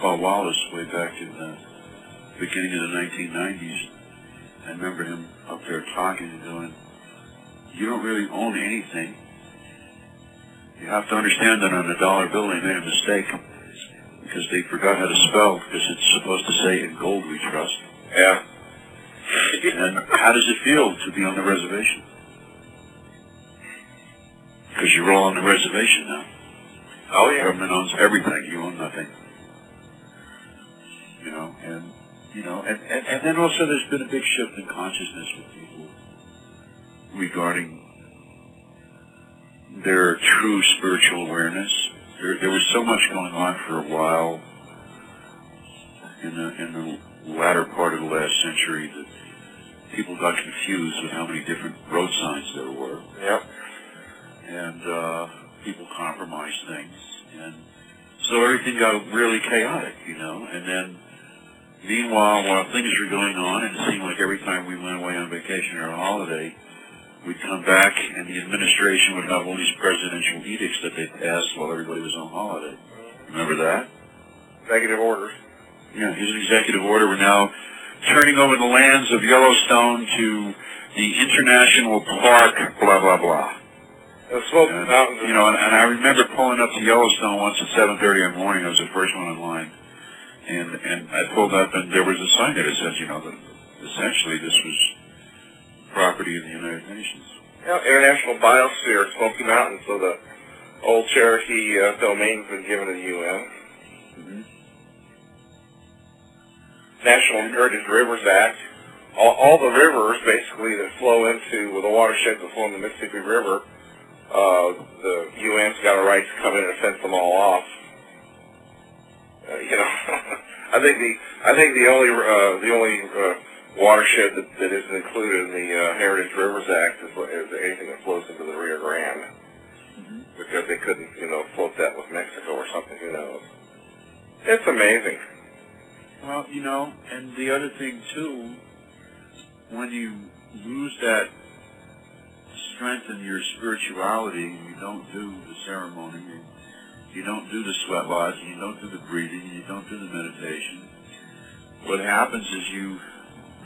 Grandpa Wallace way back in the beginning of the 1990s. I remember him up there talking and going, you don't really own anything. You have to understand that on a dollar bill they made a mistake because they forgot how to spell because it's supposed to say in gold we trust. Yeah. And how does it feel to be on the reservation? Because you're all on the reservation now. Oh The yeah. government owns everything. You own nothing. You know, and you know, and, and, and then also there's been a big shift in consciousness with people regarding their true spiritual awareness. There, there was so much going on for a while in the in the latter part of the last century that people got confused with how many different road signs there were Yep. and uh, people compromised things, and so everything got really chaotic, you know. And then, meanwhile, while things were going on, and it seemed like every time we went away on vacation or a holiday, we'd come back, and the administration would have all these presidential edicts that they passed while everybody was on holiday. Remember that? Executive orders. Yeah, here's an executive order. We're now turning over the lands of Yellowstone to the International Park, blah, blah, blah. The Smoky Mountains. you know, and, and I remember pulling up to Yellowstone once at 7:30 in the morning. I was the first one in line, and and I pulled up, and there was a sign there that says, you know, that essentially this was property of the United Nations. Yeah, International Biosphere, Smoky Mountains. So the old Cherokee uh, domain's been given to the UN. Mm-hmm. National Heritage Rivers Act. All, all the rivers basically that flow into with the watersheds that flow in the Mississippi River, uh, the UN's got a right to come in and fence them all off. Uh, you know, I think the I think the only uh, the only uh, watershed that, that isn't included in the uh, Heritage Rivers Act is, is anything that flows into the Rio Grande Mm-hmm. because they couldn't you know float that with Mexico or something. Who knows? It's amazing. Well, you know, and the other thing too, when you lose that strength in your spirituality, you don't do the ceremony, you, you don't do the sweat lodge, you don't do the breathing, you don't do the meditation. What happens is you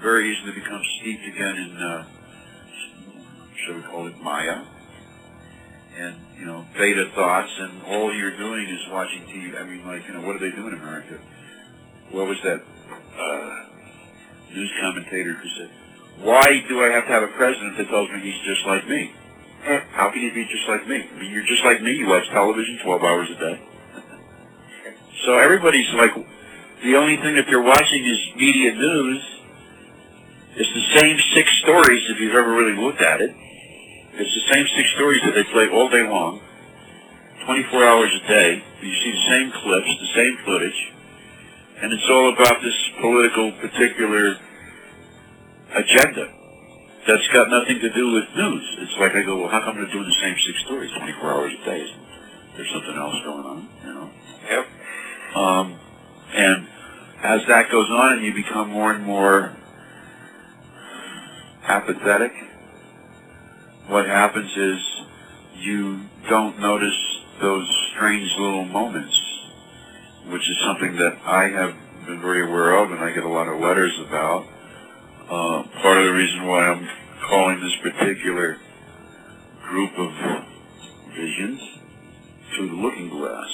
very easily become steeped again in, uh, shall we call it Maya, and you know beta thoughts, and all you're doing is watching TV. I mean, like you know, what do they do in America? what was that uh, news commentator who said, "Why do I have to have a president that tells me he's just like me? Eh, how can you be just like me? I mean, you're just like me. You watch television 12 hours a day. So everybody's like, the only thing that they're watching is media news. It's the same six stories if you've ever really looked at it. It's the same six stories that they play all day long, 24 hours a day. You see the same clips, the same footage and it's all about this political particular agenda that's got nothing to do with news. It's like I go, well, how come they're doing the same six stories 24 hours a day? There's something else going on, you know. Yep. Um, and as that goes on and you become more and more apathetic, what happens is you don't notice those strange little moments which is something that I have been very aware of and I get a lot of letters about. Uh, part of the reason why I'm calling this particular group of visions through the looking glass.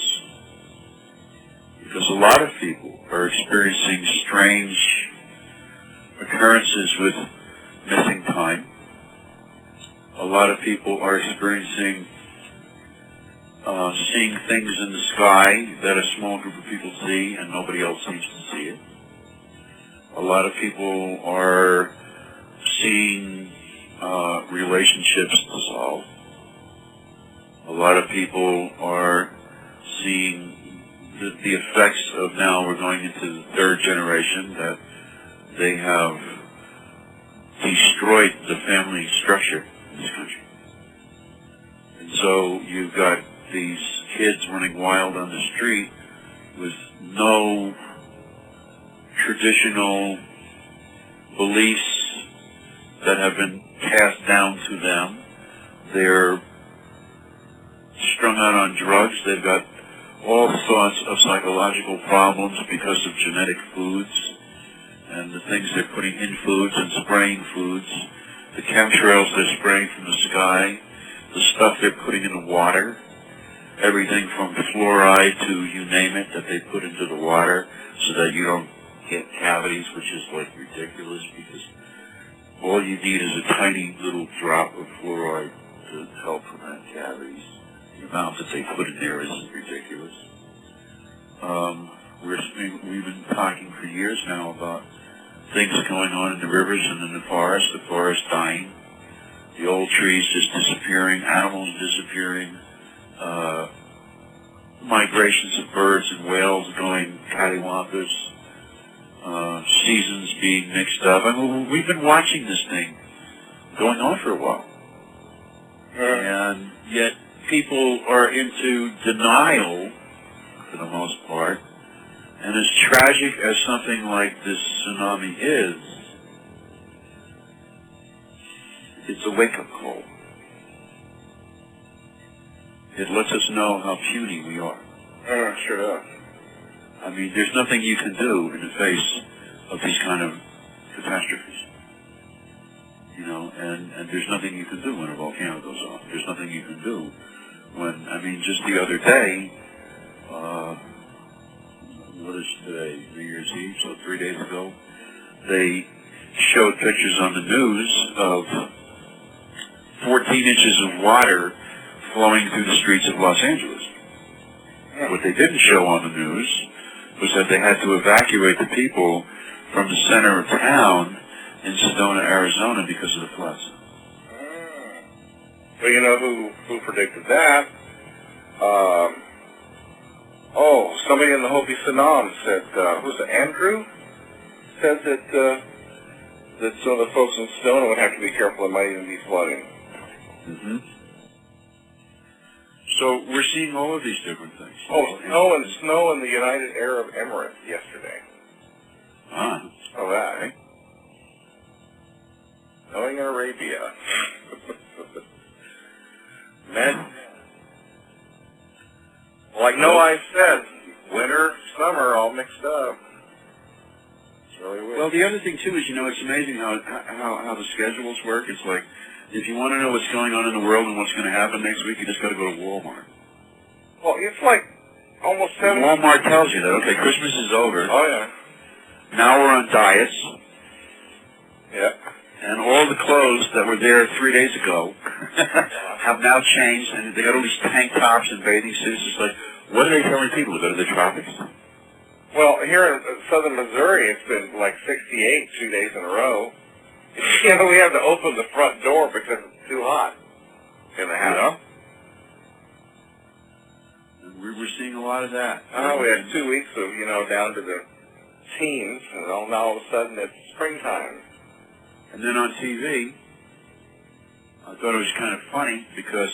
Because a lot of people are experiencing strange occurrences with missing time. A lot of people are experiencing uh, seeing things in the sky that a small group of people see and nobody else seems to see it. A lot of people are seeing uh, relationships dissolve. A lot of people are seeing the, the effects of now we're going into the third generation that they have destroyed the family structure in this country. And so you've got these kids running wild on the street with no traditional beliefs that have been passed down to them. They're strung out on drugs. They've got all sorts of psychological problems because of genetic foods and the things they're putting in foods and spraying foods, the chemtrails they're spraying from the sky, the stuff they're putting in the water, everything from fluoride to you name it that they put into the water so that you don't cavities, which is like ridiculous because all you need is a tiny little drop of fluoride to help prevent cavities. The amount that they put in there is ridiculous. Um, we're, we've been talking for years now about things going on in the rivers and in the forest, the forest dying, the old trees just disappearing, animals disappearing, uh, migrations of birds and whales going cattywampus, uh, seasons being mixed up. I mean, we've been watching this thing going on for a while. And yet people are into denial, for the most part. And as tragic as something like this tsunami is, it's a wake-up call. It lets us know how puny we are. Uh, sure does. I mean, there's nothing you can do in the face of these kind of catastrophes. You know, and, and there's nothing you can do when a volcano goes off. There's nothing you can do when, I mean, just the other day, uh, what is today, New Year's Eve, so three days ago, they showed pictures on the news of 14 inches of water flowing through the streets of Los Angeles. What they didn't show on the news was that they had to evacuate the people from the center of town in Sedona, Arizona because of the floods. Well, you know who who predicted that? Um, oh, somebody in the Hopi Sanam said, uh, who's it, Andrew? Said that uh, that some of the folks in Sedona would have to be careful. It might even be flooding. hmm So we're seeing all of these different things. Oh, snow and snow in the United Arab Emirates yesterday. Ah, Oh, that. Eh? Snowing in Arabia. Man, like no, I said, winter, summer, all mixed up. It's really weird. Well, the other thing too is, you know, it's amazing how how how the schedules work. It's like if you want to know what's going on in the world and what's going to happen next week, you just got to go to Walmart. well, it's like almost And seven. Walmart tells you that okay, Christmas is over. Oh yeah, Now we're on diets, yeah. and all the clothes that were there three days ago have now changed, and they got all these tank tops and bathing suits. It's like, what are they telling people to go to the tropics? Well, here in southern Missouri, it's been like 68 two days in a row. You know, we have to open the front door because it's too hot in the house. And we were seeing a lot of that. Oh, we had two weeks of, you know, down to the teens, and all, now all of a sudden it's springtime. And then on TV, I thought it was kind of funny because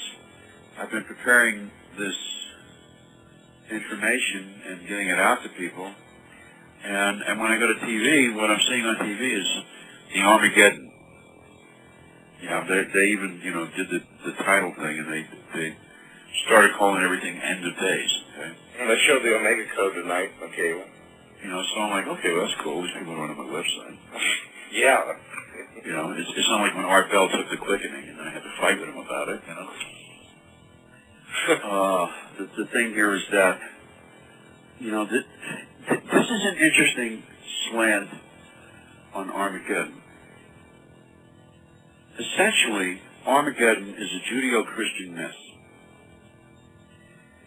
I've been preparing this information and getting it out to people. And, and when I go to TV, what I'm seeing on TV is the Armageddon. You know, they, they even, you know, did the, the title thing and they, they started calling everything end of days, okay? And they showed the Omega Code tonight on cable. You know, so I'm like, okay, well, that's cool. These people are on my website. Yeah. You know, it's, it's not like when Art Bell took the quickening and I had to fight with him about it, you know. Uh, the, the thing here is that, you know, this, this is an interesting slant on Armageddon. Essentially, Armageddon is a Judeo-Christian myth.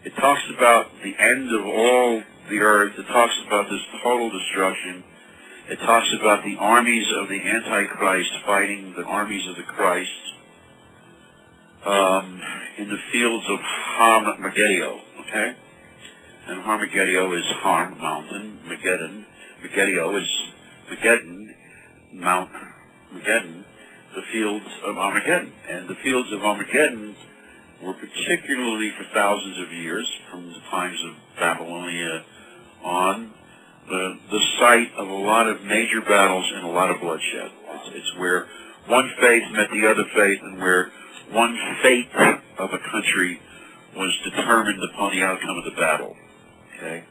It talks about the end of all the earth. It talks about this total destruction. It talks about the armies of the Antichrist fighting the armies of the Christ um, in the fields of Harmageddon, okay? And Harmageddon is Harm Mountain, Mageddon. Megiddo is Mageddon, Mount Mageddon, the fields of Armageddon. And the fields of Armageddon were particularly for thousands of years, from the times of Babylonia on, the, the site of a lot of major battles and a lot of bloodshed. It's, it's where one faith met the other faith and where one fate of a country was determined upon the outcome of the battle. Okay?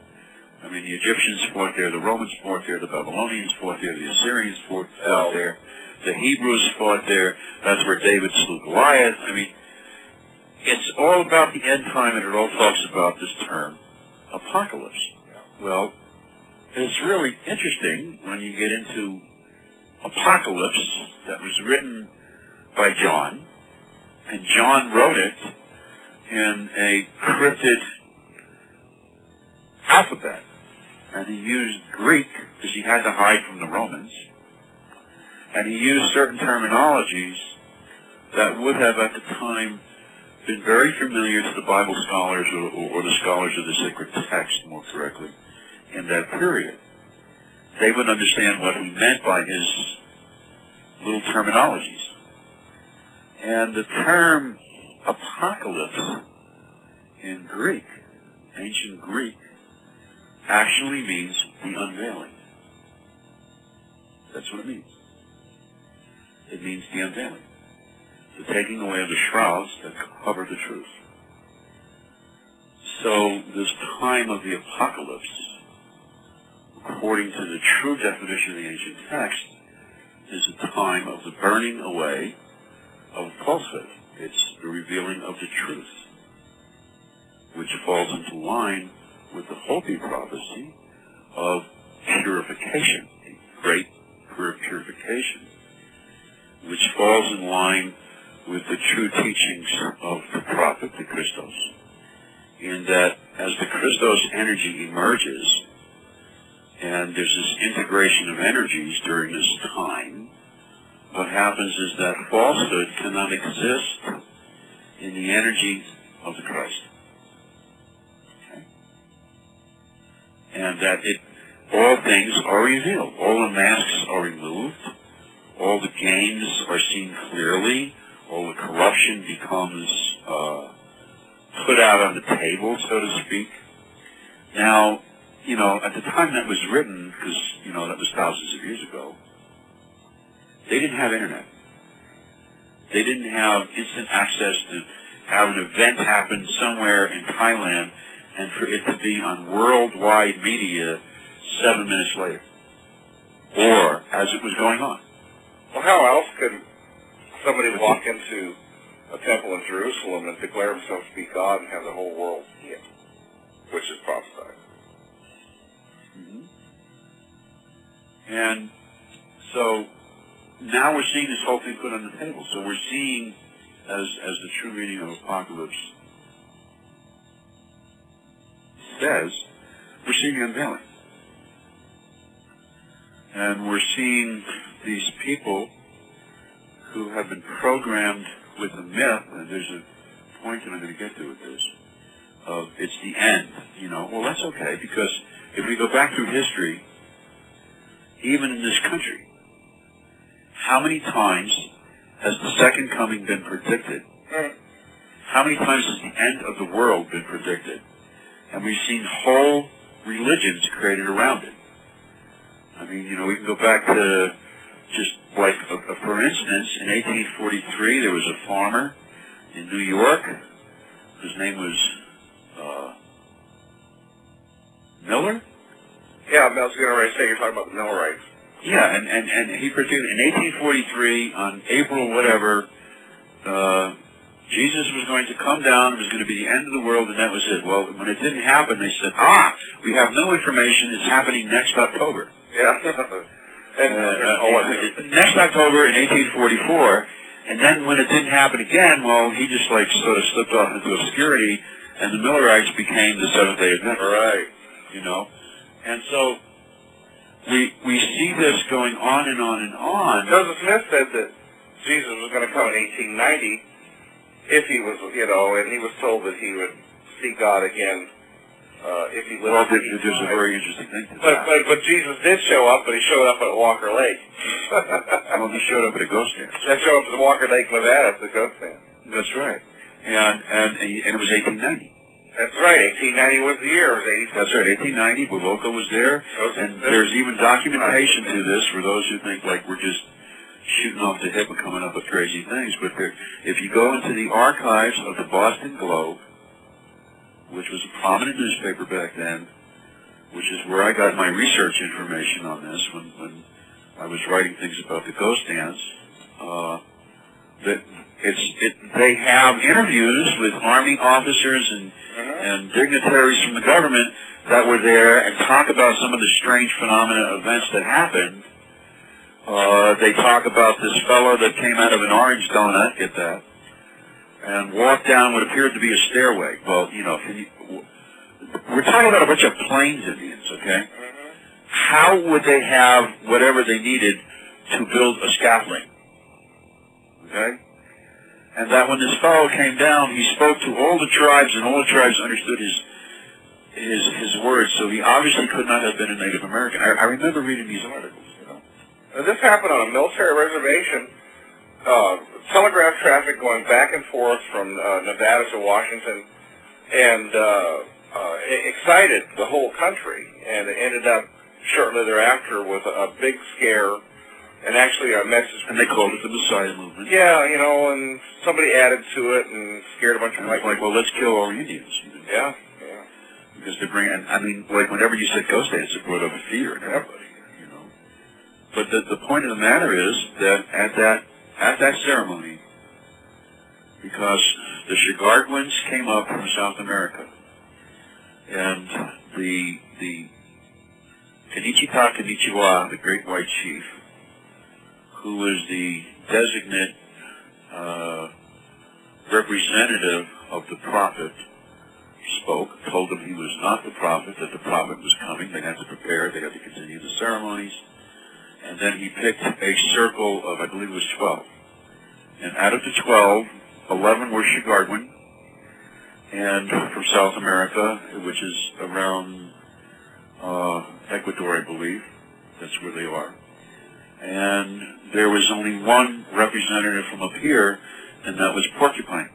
I mean, the Egyptians fought there, the Romans fought there, the Babylonians fought there, the Assyrians fought, fought there, the Hebrews fought there. That's where David slew Goliath. I mean, it's all about the end time, and it all talks about this term, apocalypse. Well, it's really interesting when you get into Apocalypse that was written by John, and John wrote it in a cryptid alphabet. And he used Greek because he had to hide from the Romans. And he used certain terminologies that would have at the time been very familiar to the Bible scholars or, or the scholars of the sacred text, more correctly, in that period. They would understand what he meant by his little terminologies. And the term apocalypse in Greek, ancient Greek, actually means the unveiling. That's what it means. It means the unveiling. The taking away of the shrouds that cover the truth. So this time of the apocalypse, according to the true definition of the ancient text, is a time of the burning away of falsehood. It's the revealing of the truth, which falls into line with the Hopi prophecy of purification, a great pur- purification, falls in line with the true teachings of the prophet, the Christos, in that as the Christos energy emerges, and there's this integration of energies during this time, what happens is that falsehood cannot exist in the energy of the Christ. Okay? And that it, all things are revealed. All the masks are removed. All the gains are seen clearly. All the corruption becomes uh, put out on the table, so to speak. Now, you know, at the time that was written, because, you know, that was thousands of years ago, they didn't have internet. They didn't have instant access to have an event happen somewhere in Thailand and for it to be on worldwide media seven minutes later. Or as it was going on. Well, how else could somebody walk into a temple in Jerusalem and declare himself to be God and have the whole world see it, which is prophesied? Mm-hmm. And so now we're seeing this whole thing put on the table. So we're seeing, as, as the true meaning of apocalypse says, we're seeing unveiling. And we're seeing these people who have been programmed with a myth, and there's a point that I'm going to get to with this, of it's the end, you know. Well, that's okay, because if we go back through history, even in this country, how many times has the second coming been predicted? How many times has the end of the world been predicted? And we've seen whole religions created around it. I mean, you know, we can go back to just like, uh, for instance, in 1843, there was a farmer in New York whose name was uh, Miller. Yeah, I was going to say you're talking about the Millerites. Yeah, and, and, and he produced, in 1843, on April whatever, uh, Jesus was going to come down, it was going to be the end of the world, and that was it. Well, when it didn't happen, they said, ah, we have no information, it's happening next October. Yeah. and, Uh, uh, oh, uh, next October in 1844, and then when it didn't happen again, well, he just like sort of slipped off into obscurity, and the Millerites became the Seventh Day Adventists. right. You know, and so we we see this going on and on and on. Joseph Smith said that Jesus was going to come in 1890 if he was, you know, and he was told that he would see God again uh, if he lived. Well, there- there's a very interesting thing to But, but but Jesus did show up, but he showed up at Walker Lake. Well, he showed up at a ghost dance. That showed up at Walker Lake, Nevada, at the ghost stand. That's right. And and and it was 1890. That's right. 1890 was the year. It was 80. That's right. 1890. Wovoka was there, and there's even documentation to this for those who think like we're just shooting off the hip and coming up with crazy things. But there, if you go into the archives of the Boston Globe, which was a prominent newspaper back then, which is where I got my research information on this when, when I was writing things about the ghost dance, uh, that it's it, they have interviews with army officers and and dignitaries from the government that were there and talk about some of the strange phenomena events that happened. Uh, they talk about this fellow that came out of an orange donut, get that, and walked down what appeared to be a stairway. Well, you know, you, we're talking about a bunch of plains Indians, okay? How would they have whatever they needed to build a scaffolding? Okay? And that when this fellow came down, he spoke to all the tribes, and all the tribes understood his his his words. So he obviously could not have been a Native American. I, I remember reading these articles. You know? Now, this happened on a military reservation. Uh, telegraph traffic going back and forth from uh, Nevada to Washington, and uh, uh, it excited the whole country. And it ended up shortly thereafter with a, a big scare, and actually a message. And they called it the Messiah movement. Yeah, you know, and somebody added to it and scared a bunch of it's like, well, let's kill all Indians. Yeah, yeah. Because they bring, I mean, like whenever you said ghost dance, it brought up fear in everybody, you know. But the, the point of the matter is that at that at that ceremony, because the Chigarguans came up from South America, and the the Kenichita Kenichiwa, the Great White Chief, who was the designate uh, representative of the prophet, spoke, told them he was not the prophet, that the prophet was coming. They had to prepare. They had to continue the ceremonies. And then he picked a circle of, I believe it was 12. And out of the 12, 11 were Chigarguan, and from South America, which is around uh, Ecuador, I believe. That's where they are. And there was only one representative from up here, and that was Porcupine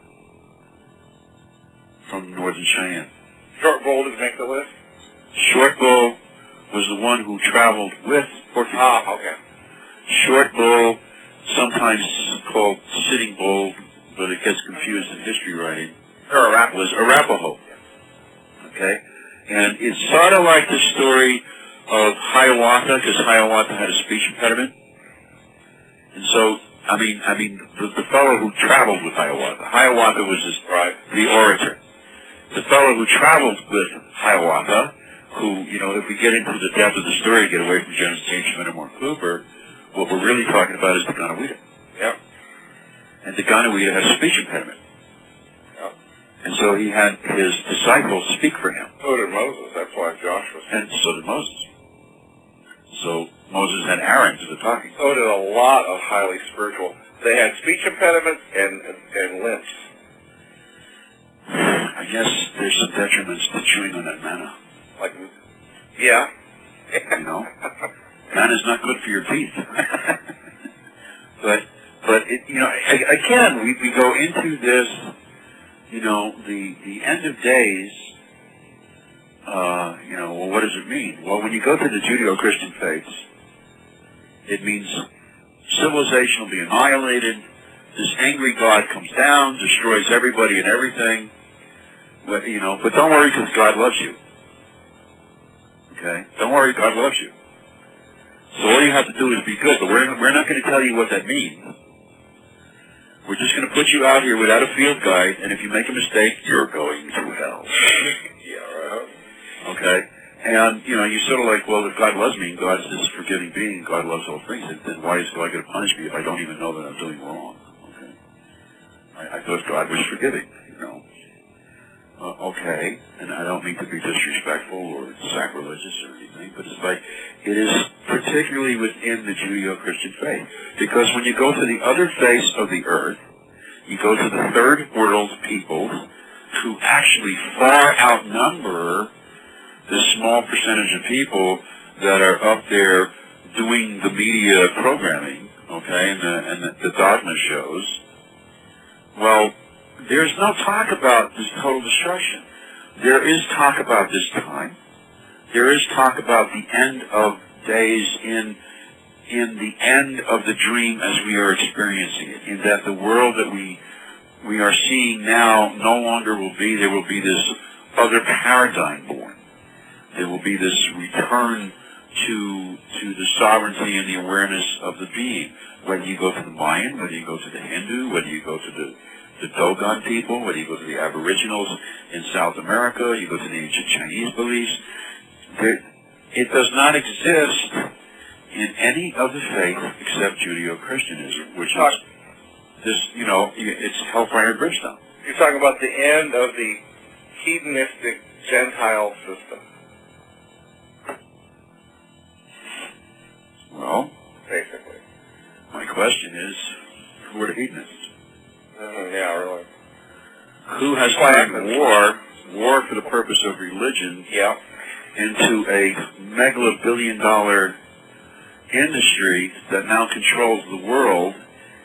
from Northern Cheyenne. Short Bull did make the list. Short Bull was the one who traveled with Ah, okay. Short Bull, sometimes called Sitting Bull, but it gets confused in history writing, Or a was Arapaho. Okay? And it's sort of like the story of Hiawatha, because Hiawatha had a speech impediment. And so, I mean, I mean, the, the fellow who traveled with Hiawatha, Hiawatha was this, Right. the orator. The fellow who traveled with Hiawatha, who, you know, if we get into the depth of the story, get away from Jones James Fenimore Cooper, what we're really talking about is the Ganawita. Yep. And the Ganawita has a speech impediment. Yep. And so he had his disciples speak for him. So did Moses. That's why Josh was. And so did Moses. So Moses and Aaron to the talking. So did a lot of highly spiritual. They had speech impediments and and, and limps. I guess there's some detriments to chewing on that manna. Like, yeah. You know? Manna's not good for your teeth. but, but it, you know, again, we, we go into this, you know, the, the end of days, uh, you know, well, what does it mean? Well, when you go to the Judeo-Christian faiths, it means civilization will be annihilated, this angry God comes down, destroys everybody and everything, but, you know, but don't worry because God loves you. Okay? Don't worry, God loves you. So all you have to do is be good, but we're, we're not going to tell you what that means. We're just going to put you out here without a field guide, and if you make a mistake, you're going to hell. yeah, right. Okay? And, you know, you're sort of like, well, if God loves me, and God's this forgiving being, God loves all things, then- why is God going to punish me if I don't even know that I'm doing wrong? Okay? I, I thought God was forgiving? Uh, okay, and I don't mean to be disrespectful or sacrilegious or anything, but it's like, it is particularly within the Judeo-Christian faith. Because when you go to the other face of the earth, you go to the third world peoples who actually far outnumber the small percentage of people that are up there doing the media programming, okay, and the, and the, the dogma shows. Well, there's no talk about this total destruction. There is talk about this time. There is talk about the end of days in in the end of the dream as we are experiencing it, in that the world that we we are seeing now no longer will be. There will be this other paradigm born. there will be this return to to the sovereignty and the awareness of the being. Whether you go to the Mayan, whether you go to the Hindu, whether you go to the the Dogon people, whether you go to the Aboriginals in South America, you go to the ancient Chinese beliefs, it does not exist in any other faith except Judeo-Christianism, which is this, you know, it's hellfire and brimstone. You're talking about the end of the hedonistic Gentile system, Well, basically. my question is, who are the hedonists? Mhm, yeah, really. Who has turned war, war for the purpose of religion, Yeah. into a megalobillion dollar industry that now controls the world?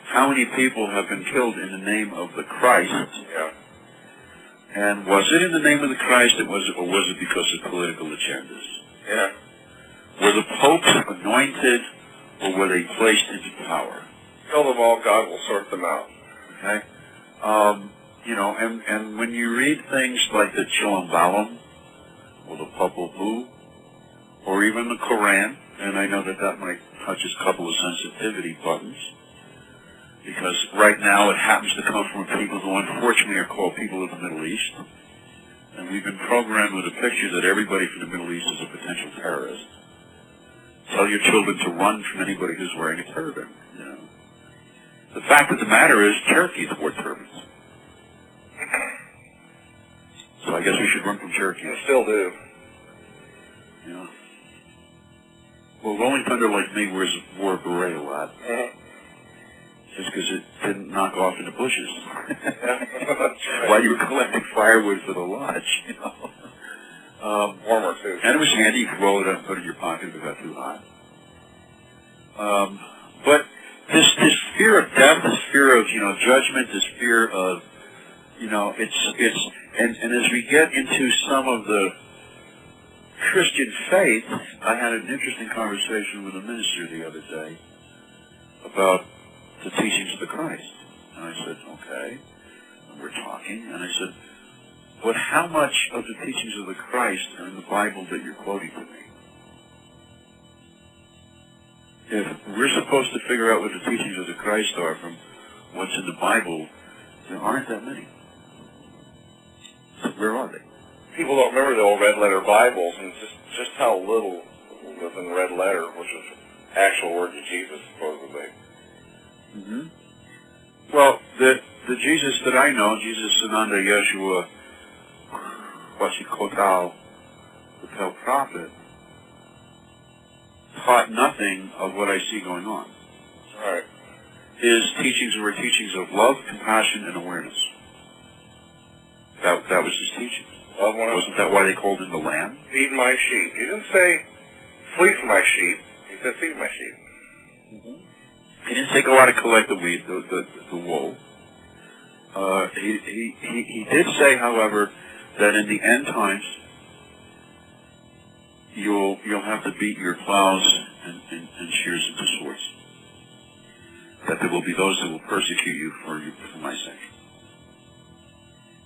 How many people have been killed in the name of the Christ? Yeah. And was it in the name of the Christ, or was it, or was it because of political agendas? Yeah. Were the popes anointed, or were they placed into power? Kill them all, God will sort them out. Okay? Um, you know, and, and when you read things like the Chilam Balam, or the Vuh, or even the Koran, and I know that that might touch a couple of sensitivity buttons, because right now it happens to come from people who unfortunately are called people of the Middle East, and we've been programmed with a picture that everybody from the Middle East is a potential terrorist. Tell your children to run from anybody who's wearing a turban. The fact of the matter is, Cherokee wore turbans. So I guess we should run from Cherokee. I still do. Know. Well, Rolling Thunder, like me, wears wore a beret a lot, Mhm. just because it didn't knock off in the bushes Yeah. while you were collecting firewood for the lodge. You know. Um, Warmer, too. and it was handy. You could roll it up and put it in your pocket if it got too hot. Um, but this this fear of death, this fear of you know judgment, this fear of you know it's it's and and as we get into some of the Christian faith, I had an interesting conversation with a minister the other day about the teachings of the Christ, and I said, okay, and we're talking, and I said, but how much of the teachings of the Christ are in the Bible that you're quoting to me? If we're supposed to figure out what the teachings of the Christ are from what's in the Bible, there aren't that many. So where are they? People don't remember the old red letter Bibles and just, just how little was in red letter, which is actual words of Jesus, supposedly. Mm-hmm. Well, the the Jesus that I know, Jesus Sananda Yeshua Washikotal, the Pale Prophet, taught nothing of what I see going on. Right. His teachings were teachings of love, compassion, and awareness. That that was his teaching. Love one Wasn't that why they called him the Lamb? Feed my sheep. He didn't say, flee from my sheep. He said, feed my sheep. He didn't take a lot of collect the weed, the, the, the wool. Uh, he, he, he, he did say, however, that in the end times, you'll, you'll have to beat your plows and, and, and shears into swords. That there will be those that will persecute you for, you, for my sake.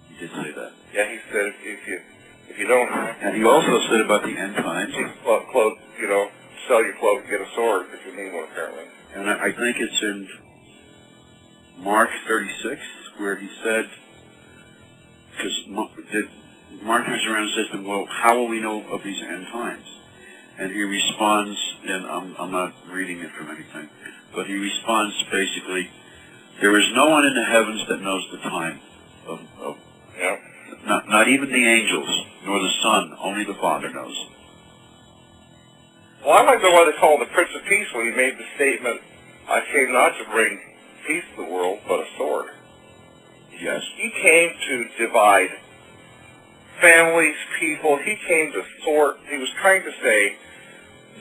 He did say that. Yeah, he said, if, if you if you don't And he also said about the end times, well, clothes, you know, sell your clothes and get a sword if you need one, apparently. and I, I think it's in Mark 36 where he said, because Mark turns around and says to him, well, how will we know of these end times? And he responds, and I'm, I'm not reading it from anything, but he responds basically, there is no one in the heavens that knows the time of, of Yeah. not, not even the angels, nor the Son, only the Father knows. Well, I might the one they call the Prince of Peace when he made the statement, I came not to bring peace to the world, but a sword. Yes. He came to divide families, people. He came to sort. He was trying to say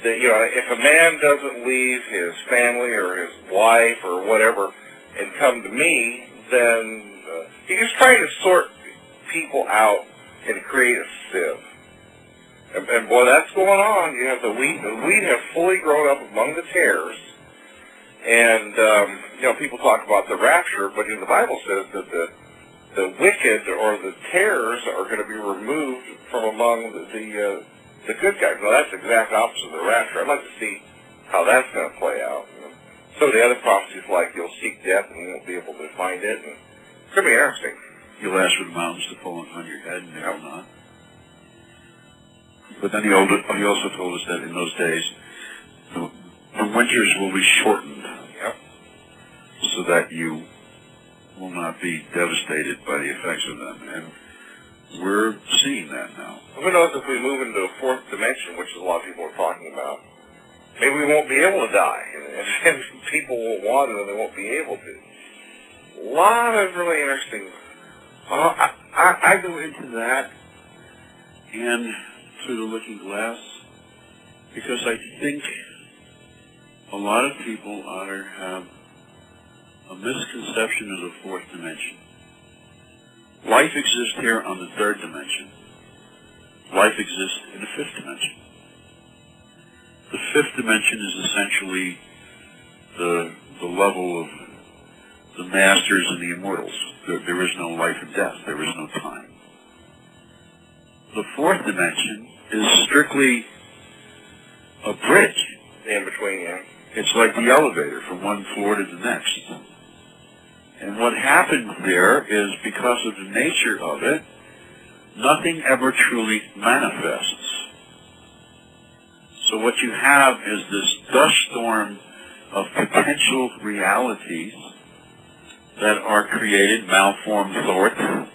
that, you know, if a man doesn't leave his family or his wife or whatever and come to me, then uh, he's just trying to sort people out and create a sieve. And, and boy, that's going on. You have the wheat. The wheat have fully grown up among the tares. And, um, you know, people talk about the rapture, but in the Bible says that the the wicked or the tares are going to be removed from among the the, uh, the good guys. Well, that's the exact opposite of the rapture. I'd like to see how that's going to play out. So the other prophecies, like you'll seek death and you won't be able to find it, and it's going to be interesting. You'll ask for the mountains to fall upon your head, and they will not. But then he, also told us that in those days, the, the winters will be shortened Yep. so that you will not be devastated by the effects of them. And we're seeing that now. Who knows if we move into a fourth dimension, which a lot of people are talking about, maybe we won't be able to die, and, people will want it and they won't be able to. A lot of really interesting. Uh, I, I, I go into that and through the looking glass because I think a lot of people either have a misconception of the fourth dimension. Life exists here on the third dimension. Life exists in the fifth dimension. The fifth dimension is essentially the, the level of the masters and the immortals. There, there is no life and death. There is no time. The fourth dimension is strictly a bridge. in between, yeah. It's like the elevator from one floor to the next. And what happens there is because of the nature of it, nothing ever truly manifests. So what you have is this dust storm of potential realities that are created, malformed thoughts,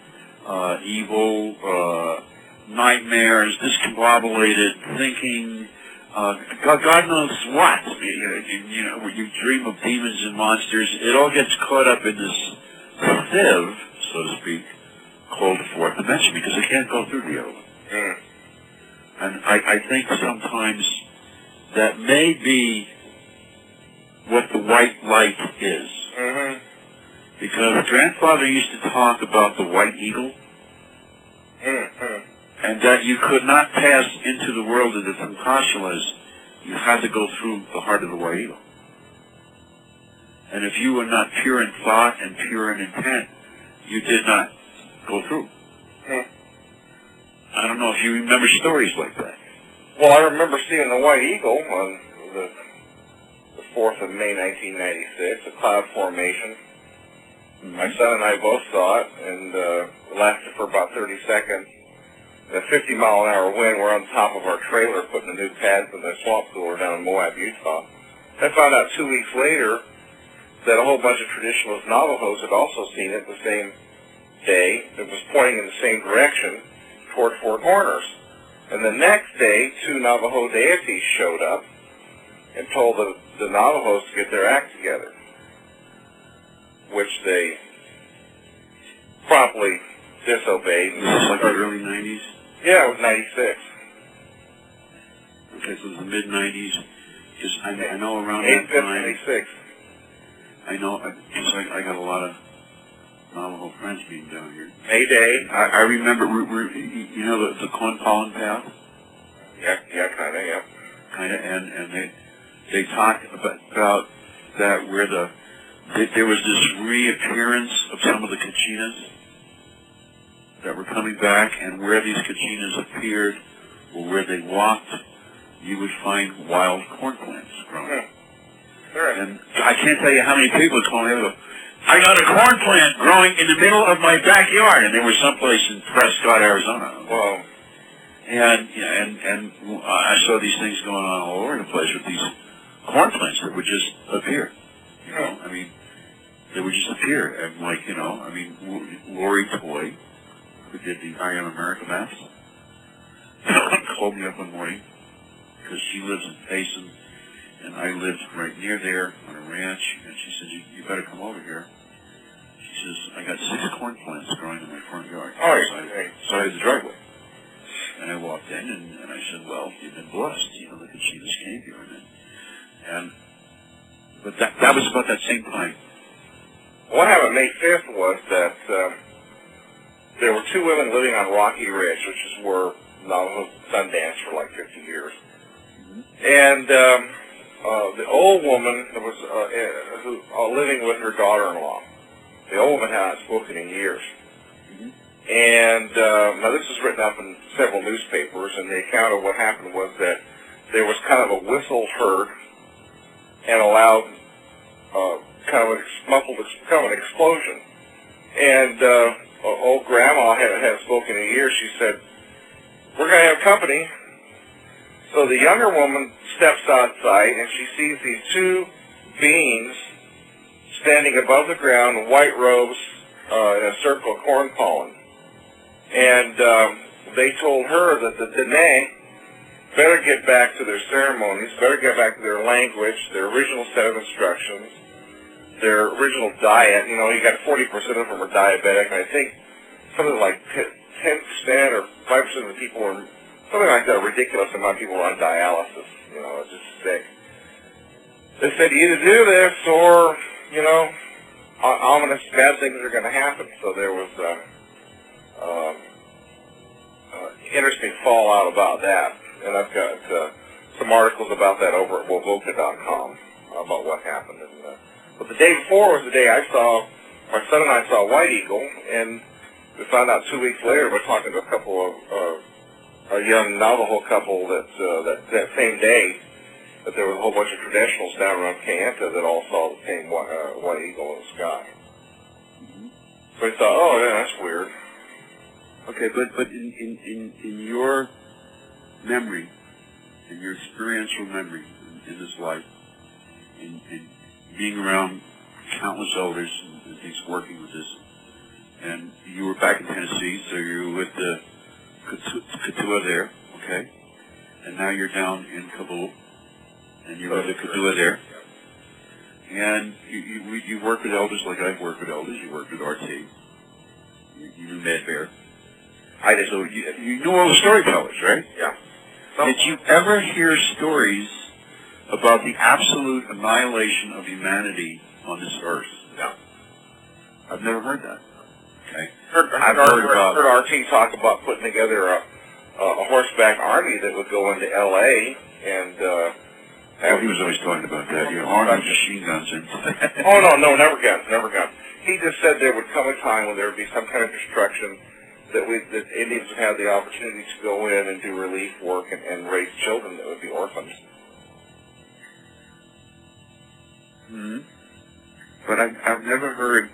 uh, evil, uh, nightmares, discombobulated thinking, uh, God, knows what. You, you, you know, when you dream of demons and monsters, it all gets caught up in this sieve, so to speak, called fourth dimension because it can't go through the other one. Mm. And I, I think sometimes that may be what the white light is. Mm-hmm. Because grandfather used to talk about the white eagle. And that you could not pass into the world of the Tantashalas. You had to go through the heart of the white eagle. And if you were not pure in thought and pure in intent, you did not go through. Hmm. I don't know if you remember stories like that. Well, I remember seeing the White Eagle on the, the 4th of May, 1996, a cloud formation. My son and I both saw it, and uh, it lasted for about 30 seconds. The 50 mile an hour wind, we're on top of our trailer putting the new pads in the swamp cooler down in Moab, Utah. I found out two weeks later that a whole bunch of traditionalist Navajos had also seen it the same day. It was pointing in the same direction toward Four Corners. And the next day, two Navajo deities showed up and told the, the Navajos to get their act together, which they promptly disobeyed. This is like the early 90s. Yeah, it was 96. Okay, so it was the mid 90s. Because I, I know around 8 that 5th, time, 96. I know, because I, I got a lot of Navajo friends being down here. May Day. I, I remember, we, we, you know, the, the corn pollen path, Yeah, yeah, kind of, yeah. kind of, and, and they, they talked about, about that where the, there was this reappearance of some of the Kachinas that were coming back, and where these Kachinas appeared, or where they walked, you would find wild corn plants growing. Hmm. Sure. And I can't tell you how many people call me and go, I got a corn plant growing in the middle of my backyard, and they were someplace in Prescott, Arizona. Well, And yeah, and and I saw these things going on all over the place with these corn plants that would just appear. You know, hmm. I mean, they would just appear, and like you know, I mean, Lori Toye, who did the I Am America maps, called me up one morning because she lives in Payson, and I lived right near there on a ranch, and she said, you, you better come over here. She says, I got six corn plants growing in my front yard. Oh, yeah. side, side of the driveway. And I walked in, and, and I said, well, you've been blessed. You know, the Kachinas came here. And, and but that, that was about that same time. what happened May 5th was that um, there were two women living on Rocky Ridge, which is where Navajo Sundance for like 50 years. And um, uh, the old woman was uh, uh, who uh, living with her daughter-in-law. The old woman hadn't spoken in years. And uh, now this was written up in several newspapers, and the account of what happened was that there was kind of a whistle heard and a loud, uh, kind of ex- muffled, kind of an explosion. And uh, old grandma had, had spoken in years. She said, "We're going to have company." So the younger woman steps outside, and she sees these two beings standing above the ground white robes uh, in a circle of corn pollen. And um, they told her that the Dene better get back to their ceremonies, better get back to their language, their original set of instructions, their original diet. You know, you got 40% of them are diabetic, I think something like 10% or 5% of the people are, something like that, a ridiculous amount of people are on dialysis. You know, just sick. They said either do this or, you know, ominous bad things are going to happen. So there was uh, um, uh, interesting fallout about that. And I've got uh, some articles about that over at Wovoka.com about what happened. And, uh, but the day before was the day I saw, my son and I saw White Eagle, and we found out two weeks later, we're talking to a couple of, uh, a young Navajo couple that, uh, that, that same day, that there was a whole bunch of traditionals down around Kayenta that all saw the same white, uh, white eagle in the sky. So I thought, oh, yeah, that's weird. Okay, but but in in in, in your memory, in your experiential memory in, in this life, in, in being around countless elders and, things working with this, and you were back in Tennessee, so you were with the Katu- Katua there, okay, and now you're down in Kabul, and you're with the Katua there. And you, you, you work with elders like I've worked with elders. You worked with RT. You, you knew Mad Bear. I did. So you, you knew all the storytellers, right? Yeah. Did you ever hear stories about the absolute annihilation of humanity on this earth? No. I've never heard that. Okay. Heard, I've heard, heard about- heard RT talk about putting together a, a horseback army that would go into L.A. and uh, Well, he was always talking about that. You know, armed with machine guns and. oh no, no, never guns, never guns. He just said there would come a time when there would be some kind of destruction that we that Indians would have the opportunity to go in and do relief work and, and raise children that would be orphans. Hmm But I've, I've never heard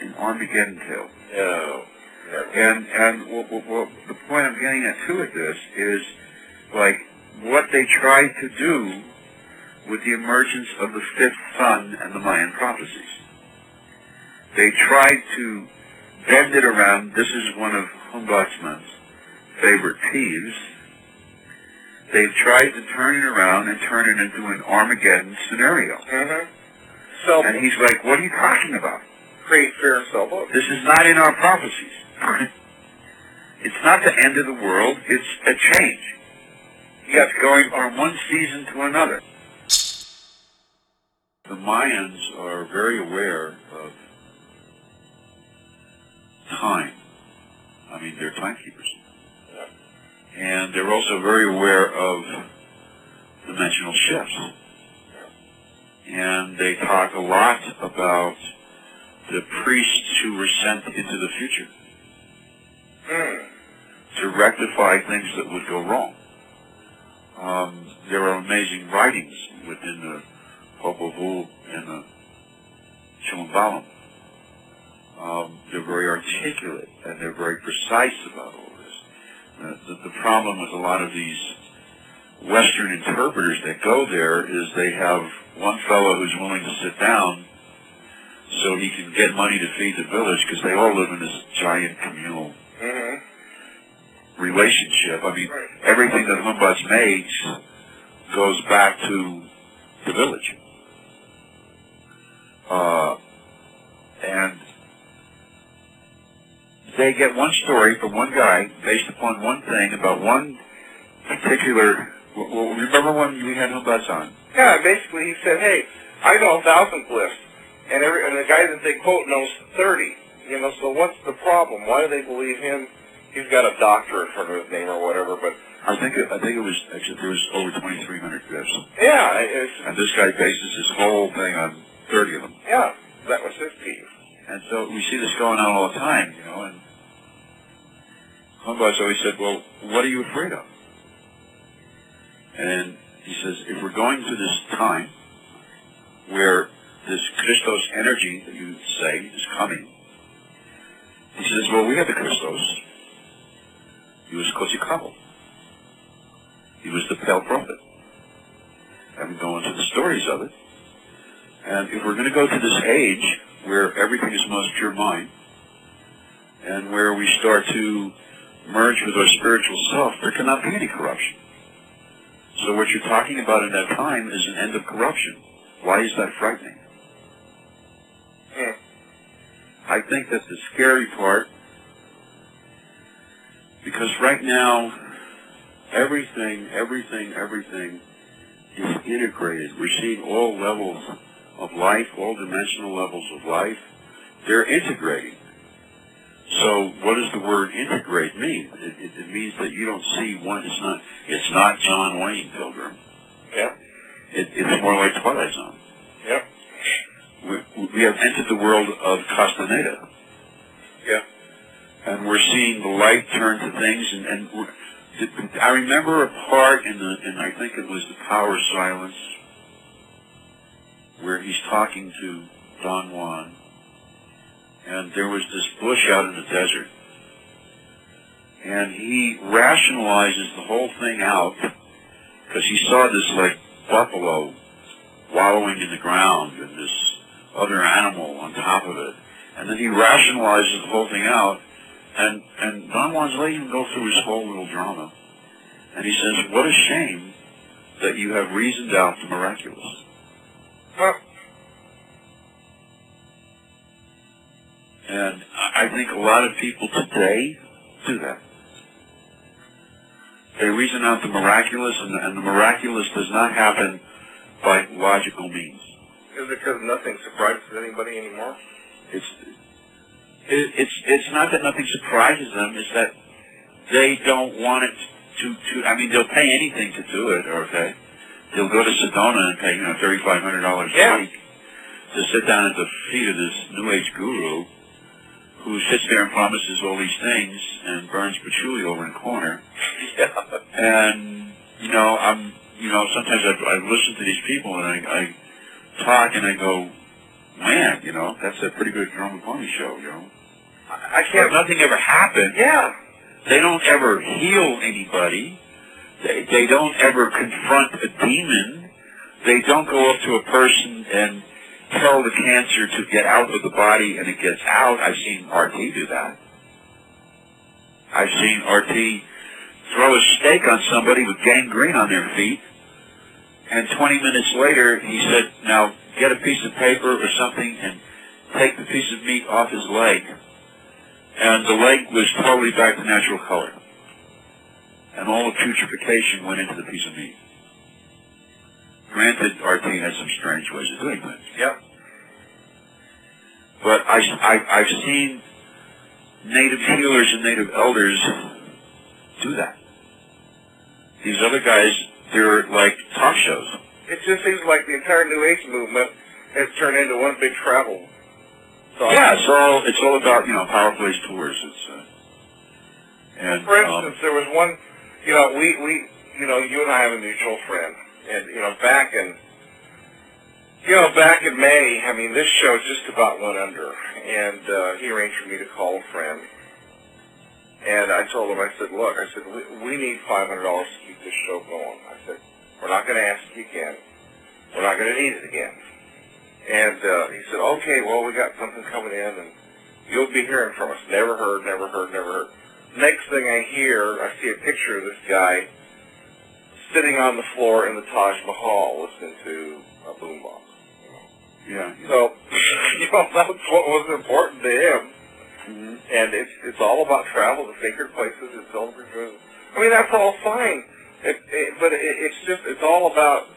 an Armageddon tale. No. never. And and well, well, well, the point I'm getting at too with this is like what they tried to do with the emergence of the fifth sun and the Mayan prophecies. They tried to bend it around. This is one of Hunbatz's favorite peeves. They've tried to turn it around and turn it into an Armageddon scenario. Mm-hmm. So And he's like, what are you talking about? create fear and. This is not in our prophecies. It's not the end of the world. It's a change. It's going from one season to another. The Mayans are very aware of time. I mean, they're timekeepers. And they're also very aware of dimensional shifts. And they talk a lot about the priests who were sent into the future to rectify things that would go wrong. Um, there are amazing writings within the Popol Vuh and the Chilam Balam. Um, they're very articulate and they're very precise about all. Uh, the, the problem with a lot of these Western interpreters that go there is they have one fellow who's willing to sit down so he can get money to feed the village because they all live in this giant communal Mm-hmm. relationship. I mean, Right. everything that Hunbatz makes goes back to the village. Uh, and they get one story from one guy based upon one thing about one particular. Well, remember when we had Hunbatz on? Yeah, basically he said, hey, I know a thousand glyphs, and every and the guy that they quote knows thirty. You know, so what's the problem? Why do they believe him? He's got a doctor in front of his name or whatever, but I think it, I think it was actually there was over 2,300 glyphs, yeah, it's, and this guy bases his whole thing on 30 of them. yeah, that was his piece. And so we see this going on all the time, you know, and Hunbatz always said, well, what are you afraid of? And he says, if we're going through this time where this Christos energy that you say is coming, he says, well, we have the Christos. He was Kochikabo. He was the pale prophet. And we go into the stories of it. And if we're going to go to this age where everything is most pure mind, and where we start to merge with our spiritual self, there cannot be any corruption. So what you're talking about in that time is an end of corruption. Why is that frightening? Hmm. I think that's the scary part because right now everything, everything, everything is integrated. We're seeing all levels of life, all dimensional levels of life. They're integrating. So what does the word integrate mean? It, it, it means that you don't see one, it's not, it's not John Wayne Pilgrim. Yeah. It, it's more like Twilight Zone. Yep. We, we have entered the world of Castaneda. Yeah. and we're seeing the light turn to things. And, and I remember a part in the, and I think it was the Power of Silence, where he's talking to Don Juan, and there was this bush out in the desert, and he rationalizes the whole thing out because he saw this like buffalo wallowing in the ground and this other animal on top of it. And then he rationalizes the whole thing out, and, and Don Juan's letting him go through his whole little drama. And he says, what a shame that you have reasoned out the miraculous. Huh. And I think a lot of people today do that. They reason out the miraculous, and the, and the miraculous does not happen by logical means. Is it because nothing surprises anybody anymore? It's it, it's it's not that nothing surprises them. It's that they don't want it to to. I mean, they'll pay anything to do it. Okay, they'll go to Sedona and pay you know thirty five hundred dollars Yeah. a week to sit down at the feet of this New Age guru who sits there and promises all these things and burns patchouli over in a corner. Yeah. And you know, I'm you know sometimes I, I listen to these people and I, I talk and I go, man, you know, that's a pretty good drum and pony show, you know. I I can't. nothing ever happened. Yeah. They don't ever heal anybody. They, they don't ever confront a demon. They don't go up to a person and tell the cancer to get out of the body and it gets out. I've seen RT do that. I've seen RT throw a steak on somebody with gangrene on their feet and 20 minutes later he said, now get a piece of paper or something and take the piece of meat off his leg and the leg was totally back to natural color. And all the putrefaction went into the piece of meat. Granted, RT has some strange ways of doing things. Yep. But I, I, I've seen native healers and native elders do that. These other guys, they're like talk shows. It just seems like the entire New Age movement has turned into one big travel. So Yeah, it's all, it's all about, you know, Power Place Tours. It's, uh, and, For um, instance, there was one, you know, we, we, you know, you and I have a mutual friend, and, you know, back in, you know, back in May, I mean, this show just about went under, and uh, he arranged for me to call a friend, and I told him, I said, look, I said, we, we need $500 to keep this show going. I said, we're not going to ask you again. We're not going to need it again. And uh, he said, okay, well, we got something coming in, and you'll be hearing from us. Never heard, never heard, never heard. Next thing I hear, I see a picture of this guy sitting on the floor in the Taj Mahal listening to a boombox. You know. yeah. So, you know, that's what was important to him. Mhm. And it's it's all about travel to sacred places. It's all I mean, that's all fine. It, it, but it, it's just it's all about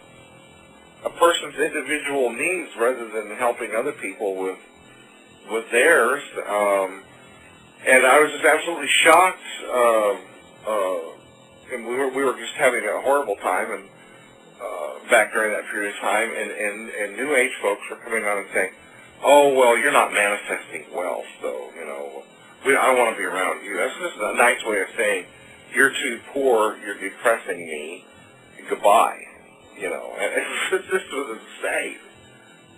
a person's individual needs rather than helping other people with with theirs. Um, and I was just absolutely shocked. Uh, uh, and we were we were just having a horrible time, and uh, back during that period of time, and, and and New Age folks were coming on and saying, "Oh well, you're not manifesting wealth, so you know we, I don't want to be around you. That's just a nice way of saying, you're too poor, you're depressing me, goodbye. You know, and it's, it's just was insane.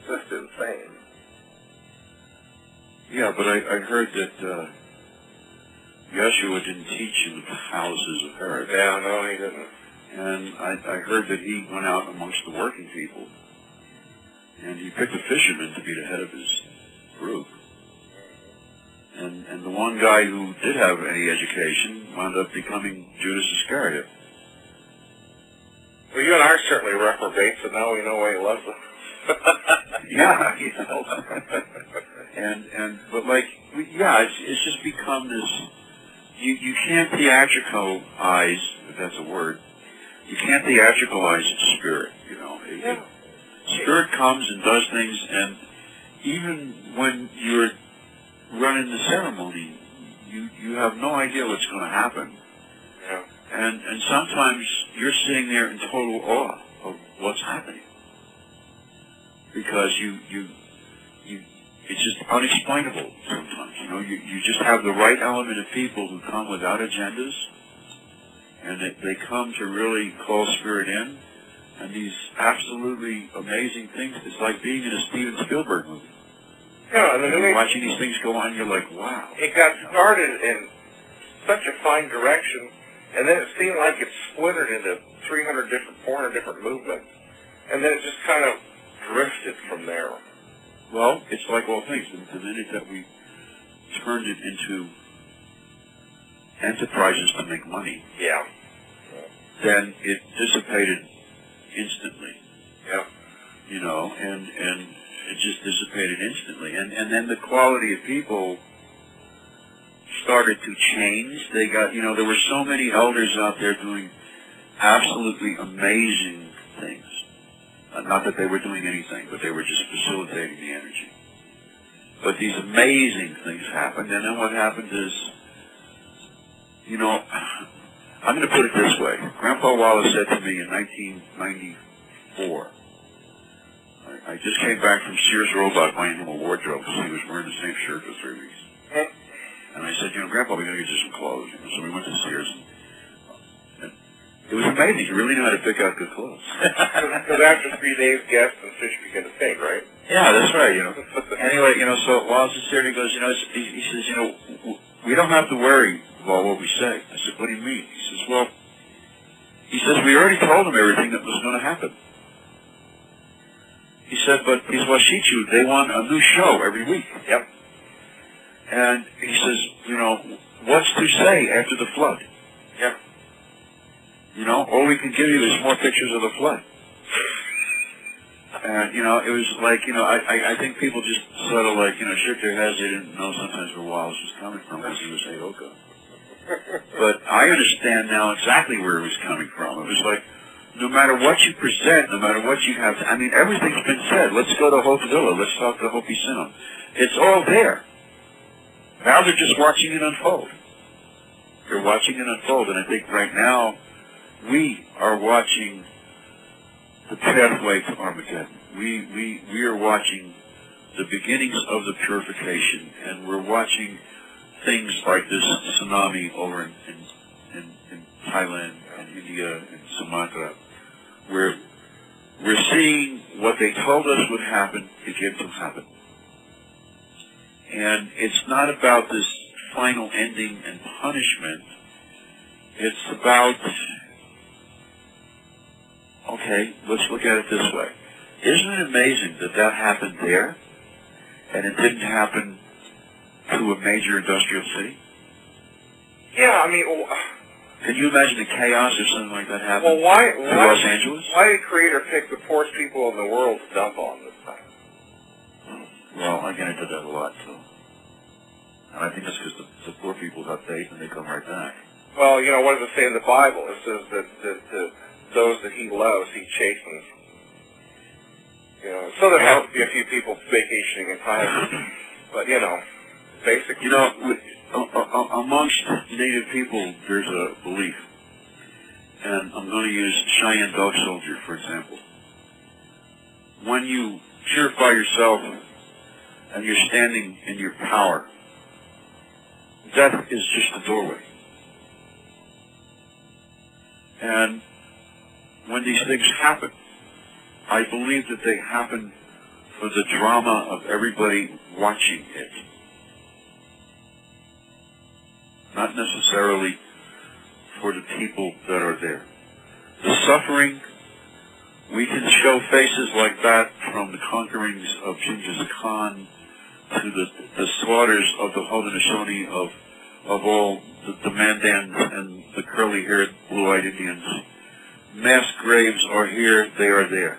Just insane. Yeah, but I, I heard that uh, Yeshua didn't teach in the houses of Herod. Yeah, no, he didn't. And I, I heard that he went out amongst the working people, and he picked a fisherman to be the head of his group. And, and the one guy who did have any education wound up becoming Judas Iscariot. Well, you and I are certainly reprobates, and now we know why he loves us. yeah, you know. and and but like yeah, it's it's just become this. You you can't theatricalize if that's a word. You can't theatricalize spirit. You know, it, Yeah. it, spirit comes and does things, and even when you're running the ceremony, you you have no idea what's going to happen. yeah. And and sometimes you're sitting there in total awe of what's happening because you you you it's just unexplainable sometimes. You know, you you just have the right element of people who come without agendas, and they, they come to really call spirit in, and these absolutely amazing things. It's like being in a Steven Spielberg movie. Yeah, and You're watching these things go on, you're like, wow. it got started in such a fine direction, and then it seemed like it splintered into 300 different, 400 different movements, and then it just kind of drifted from there. Well, it's like all things. The minute that we turned it into enterprises to make money, Yeah. then it dissipated instantly. Yeah. You know, and and it just dissipated instantly. And and then the quality of people started to change. They got, you know, there were so many elders out there doing absolutely amazing things. Uh, not that they were doing anything, but they were just facilitating the energy. But these amazing things happened, and then what happened is, you know, I'm going to put it this way. Grandpa Wallace said to me in 1994, I, I just came back from Sears Roebuck buying him a wardrobe because he was wearing the same shirt for three weeks. And I said, you know, Grandpa, we got to get you some clothes. You know, so we went to Sears. And it was amazing. You really knew how to pick out good clothes. Because after three days, guests and fish begin to sink, right? yeah, that's right. You know. Anyway, you know, so Wallace is there and he goes, you know, he, he says, you know, we don't have to worry about what we say. I said, what do you mean? He says, well, he says, we already told them everything that was going to happen. He said, but these Washichu, they want a new show every week. Yep. And he says, you know, what's to say after the flood? You know, all we can give you is more pictures of the flood. And, you know, it was like, you know, I, I, I think people just sort of like, you know, shook their heads. They didn't know sometimes where Wallace was coming from because he was Heyoka. But I understand now exactly where he was coming from. It was like, no matter what you present, no matter what you have, I mean, everything's been said. Let's go to Hotevilla. Let's talk to Hopi Sinum. It's all there. Now they're just watching it unfold. They're watching it unfold, and I think right now we are watching the pathway to Armageddon. We we we are watching the beginnings of the purification, and we're watching things like this tsunami over in in, in, in Thailand and India and Sumatra, where we're seeing what they told us would happen begin to happen. And it's not about this final ending and punishment. It's about, okay, let's look at it this way. Isn't it amazing that that happened there and it didn't happen to a major industrial city? Yeah, I mean, w- Can you imagine the chaos if something like that happened well, why, to Los Angeles? why did Creator pick the poorest people in the world to dump on this time? Well, I get into that a lot too. And I think that's because the, the poor people have faith and they come right back. Well, you know, what does it say in the Bible? It says that, that, that those that he loves, he chastens. You know, so there has to be a few people vacationing in Thailand. But, you know, basically. You know, with, a, amongst Native people, there's a belief, and I'm going to use Cheyenne Dog Soldier for example. When you purify yourself and you're standing in your power, death is just a doorway. And when these things happen, I believe that they happen for the drama of everybody watching it. Not necessarily for the people that are there. The suffering, we can show faces like that from the conquerings of Genghis Khan to the, the slaughters of the Haudenosaunee of, of all the, the Mandans and the curly-haired, blue-eyed Indians. Mass graves are here, they are there.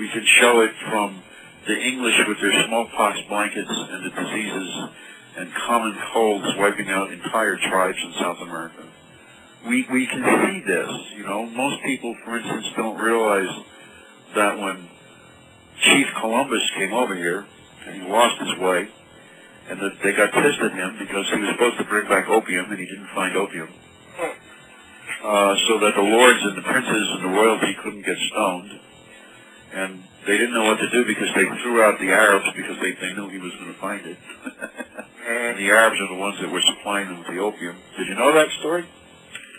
We can show it from the English with their smallpox blankets and the diseases and common colds wiping out entire tribes in South America. We, we can see this, you know. Most people, for instance, don't realize that when Chief Columbus came over here and he lost his way, and that they got pissed at him because he was supposed to bring back opium and he didn't find opium. Uh, so that the lords and the princes and the royalty couldn't get stoned. And they didn't know what to do because they threw out the Arabs because they, they knew he was going to find it. and the Arabs are the ones that were supplying them with the opium. Did you know that story?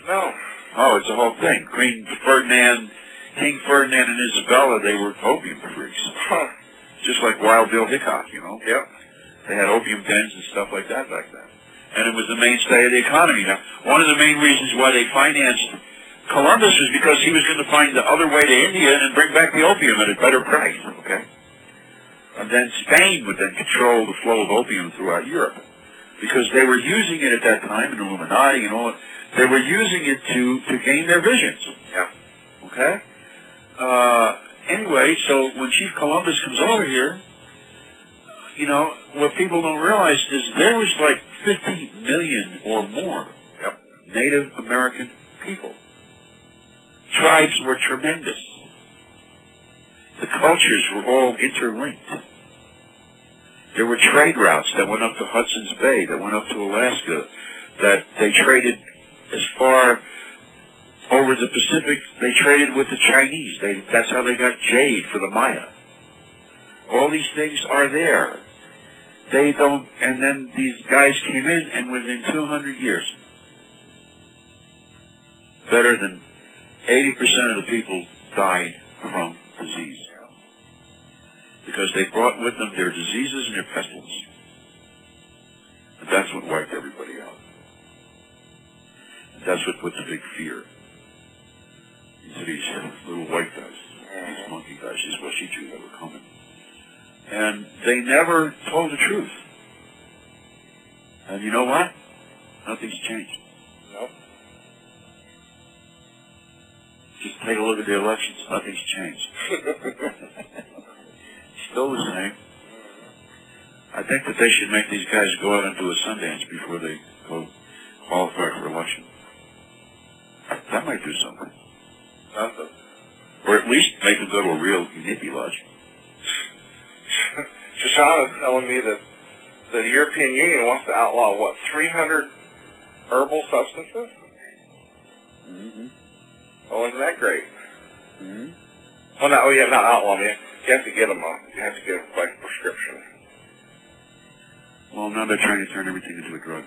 No. Oh, it's a whole thing. Queen Ferdinand, King Ferdinand and Isabella, they were opium freaks. Huh. Just like Wild Bill Hickok, you know. Yep. They had opium dens and stuff like that back then. And it was the mainstay of the economy. Now, one of the main reasons why they financed Columbus was because he was going to find the other way to India and bring back the opium at a better price, okay? And then Spain would then control the flow of opium throughout Europe. Because they were using it at that time, in Illuminati and all, they were using it to, to gain their visions. Yeah. Okay? Uh, anyway, so when Chief Columbus comes over here, you know, what people don't realize is there was like 50 million or more Yep. Native American people. Tribes were tremendous. The cultures were all interlinked. There were trade routes that went up to Hudson's Bay, that went up to Alaska, that they traded as far over the Pacific. They traded with the Chinese. They, that's how they got jade for the Maya. All these things are there. They don't, and then these guys came in, and within 200 years, better than 80% of the people died from disease. Because they brought with them their diseases and their pestilence. And that's what wiped everybody out. And that's what put the big fear into these little white guys, these monkey guys, these Washichu that were coming. And they never told the truth. And you know what? Nothing's changed. Nope. Just take a look at the elections. Nothing's changed. Still the same. I think that they should make these guys go out and do a Sundance before they go qualify for election. That might do something. Nothing. Or at least make them go to a real hippie lodge. Shoshana is telling me that the European Union wants to outlaw, what, 300 herbal substances? Mm-hmm. Oh, isn't that great? Mm-hmm. Well, no, oh, yeah, not outlaw them. You have to get them, uh, you have to get them by prescription. Well, now they're trying to turn everything into a drug.